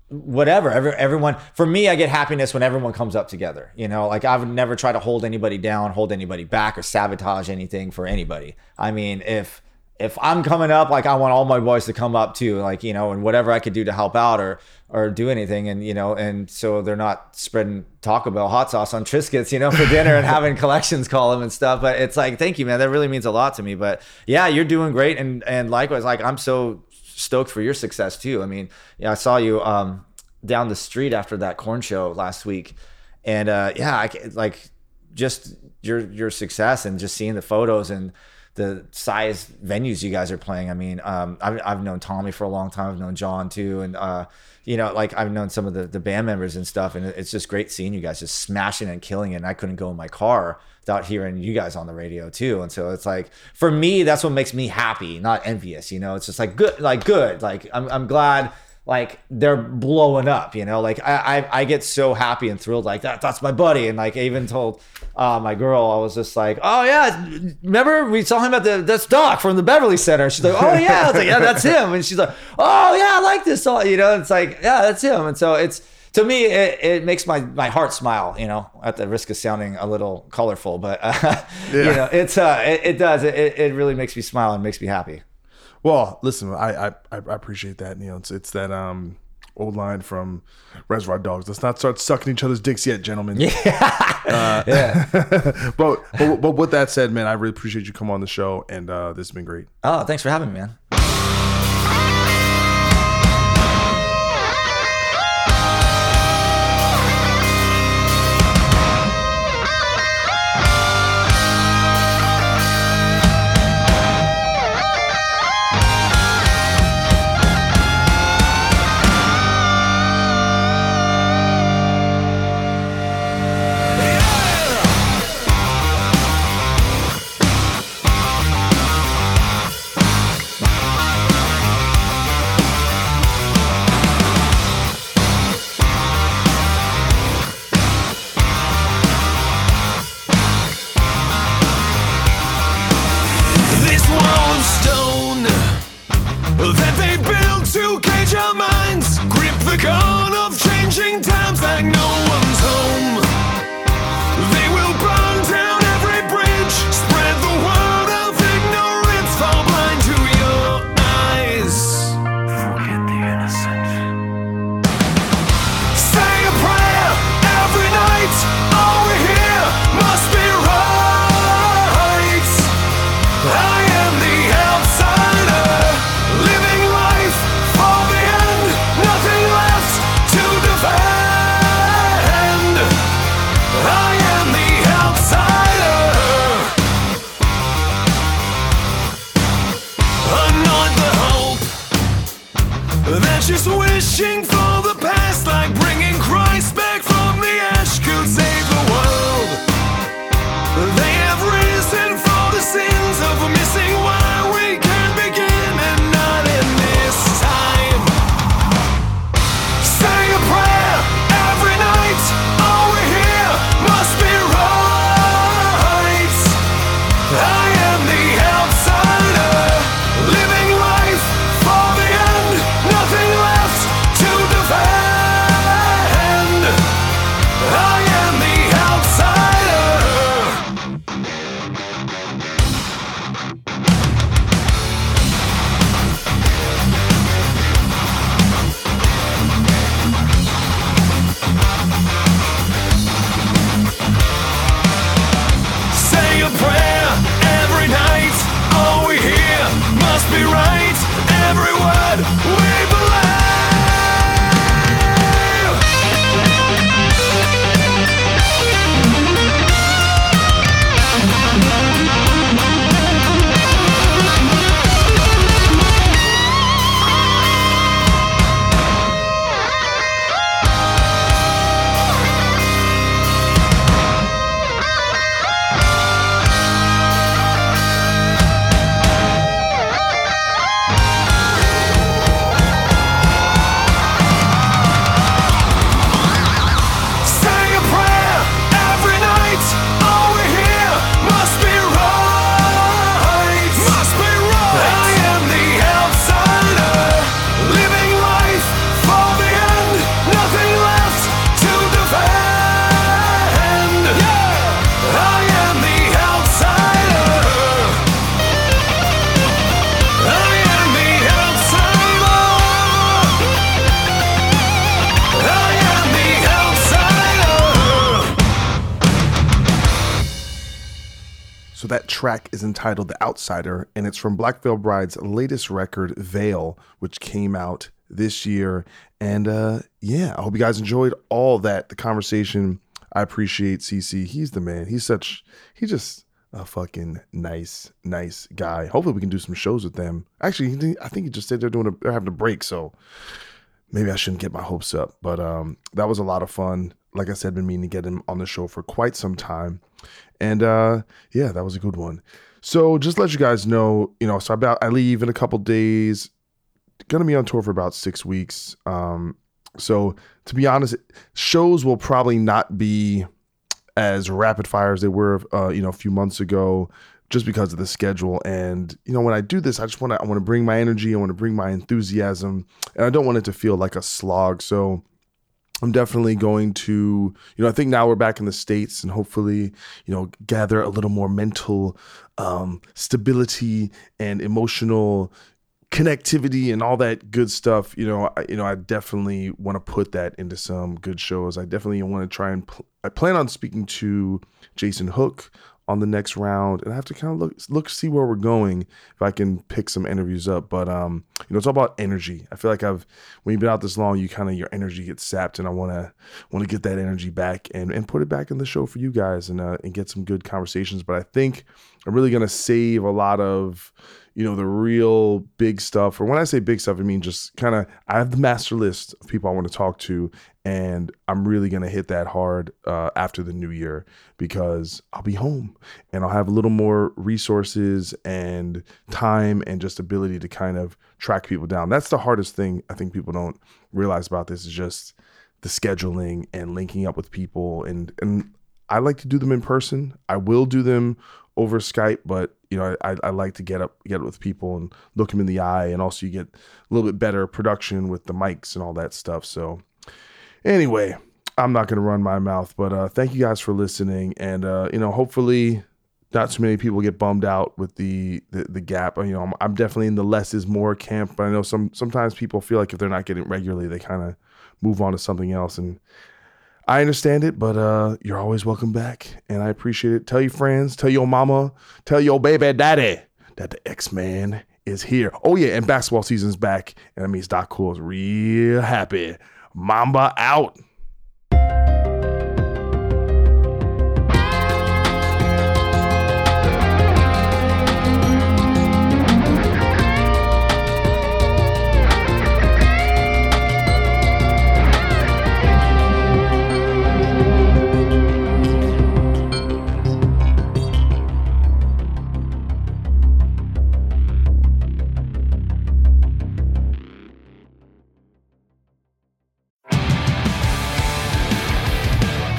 whatever Every, everyone for me i get happiness when everyone comes up together you know? Like i would never try to hold anybody down hold anybody back or sabotage anything for anybody. I mean if if i'm coming up like i want all my boys to come up too like you know and whatever i could do to help out or or do anything and you know and so they're not spreading taco bell hot sauce on triscuits you know for dinner and having collections call them and stuff but it's like thank you man that really means a lot to me but yeah you're doing great and and likewise like i'm so stoked for your success too. I mean, yeah, I saw you um, down the street after that Korn show last week, and uh, yeah, I, like just your your success and just seeing the photos and the size venues you guys are playing. I mean, um, I've, I've known Tommy for a long time. I've known John too, and uh, you know, like I've known some of the the band members and stuff. And it's just great seeing you guys just smashing and killing it. And I couldn't go in my car without hearing you guys on the radio too. And so it's like for me, that's what makes me happy, not envious. You know, it's just like good, like good. Like I'm I'm glad like they're blowing up, you know. Like I, I, I get so happy and thrilled like that. That's my buddy, and like I even told uh, my girl, I was just like, oh yeah, remember we saw him at the that's Doc from the Beverly Center. She's like, oh yeah, I was like, yeah, that's him, and she's like, oh yeah, I like this song, you know. It's like, yeah, that's him, and so it's to me, it, it makes my, my heart smile, you know, at the risk of sounding a little colorful, but, uh, yeah. you know, it's, uh, it, it does. It, it really makes me smile and makes me happy. Well, listen, I, I, I appreciate that. Neil. it's, it's that, um, old line from Reservoir Dogs. Let's not start sucking each other's dicks yet, gentlemen. Yeah. Uh, yeah. but, but, but with that said, man, I really appreciate you coming on the show, and uh, this has been great. Oh, thanks for having me, man. Is entitled The Outsider, and it's from Black Veil Bride's latest record, Vale, which came out this year. And uh, yeah, I hope you guys enjoyed all that. The conversation. I appreciate CC. He's the man. He's such. He's just a fucking nice, nice guy. Hopefully, we can do some shows with them. Actually, I think he just said they're doing a, they're having a break, so maybe I shouldn't get my hopes up. But um, that was a lot of fun. Like I said, been meaning to get him on the show for quite some time, and uh, yeah, that was a good one. So just let you guys know, you know, so about I leave in a couple days. Gonna be on tour for about six weeks. Um, so to be honest, shows will probably not be as rapid fire as they were, uh, you know, a few months ago, just because of the schedule. And you know, when I do this, I just want to I want to bring my energy, I want to bring my enthusiasm, and I don't want it to feel like a slog. So. I'm definitely going to, you know, I think now we're back in the States and hopefully, you know, gather a little more mental um, stability and emotional, connectivity and all that good stuff you know I, you know i definitely want to put that into some good shows. I definitely want to try and pl- i plan on speaking to jason hook on the next round and i have to kind of look look see where we're going if i can pick some interviews up but um you know it's all about energy. I feel like i've when you've been out this long you kind of your energy gets sapped and i want to want to get that energy back and and put it back in the show for you guys and uh, and get some good conversations but i think i'm really gonna save a lot of you know, the real big stuff. Or when I say big stuff, I mean just kind of, I have the master list of people I want to talk to, and I'm really going to hit that hard uh, after the new year because I'll be home and I'll have a little more resources and time and just ability to kind of track people down. That's the hardest thing I think people don't realize about this is just the scheduling and linking up with people and and I like to do them in person. I will do them over Skype, but you know, I, I like to get up, get with people and look them in the eye, and also you get a little bit better production with the mics and all that stuff. So, anyway, I'm not going to run my mouth, but uh, thank you guys for listening, and uh, you know, hopefully, not too many people get bummed out with the the, the gap. You know, I'm, I'm, definitely in the less is more camp, but I know some sometimes people feel like if they're not getting regularly, they kind of move on to something else, and I understand it, but uh, you're always welcome back, and I appreciate it. Tell your friends, tell your mama, tell your baby daddy that the Ex-Man is here. Oh yeah, and basketball season's back, and that means Doc Coyle is real happy. Mamba out.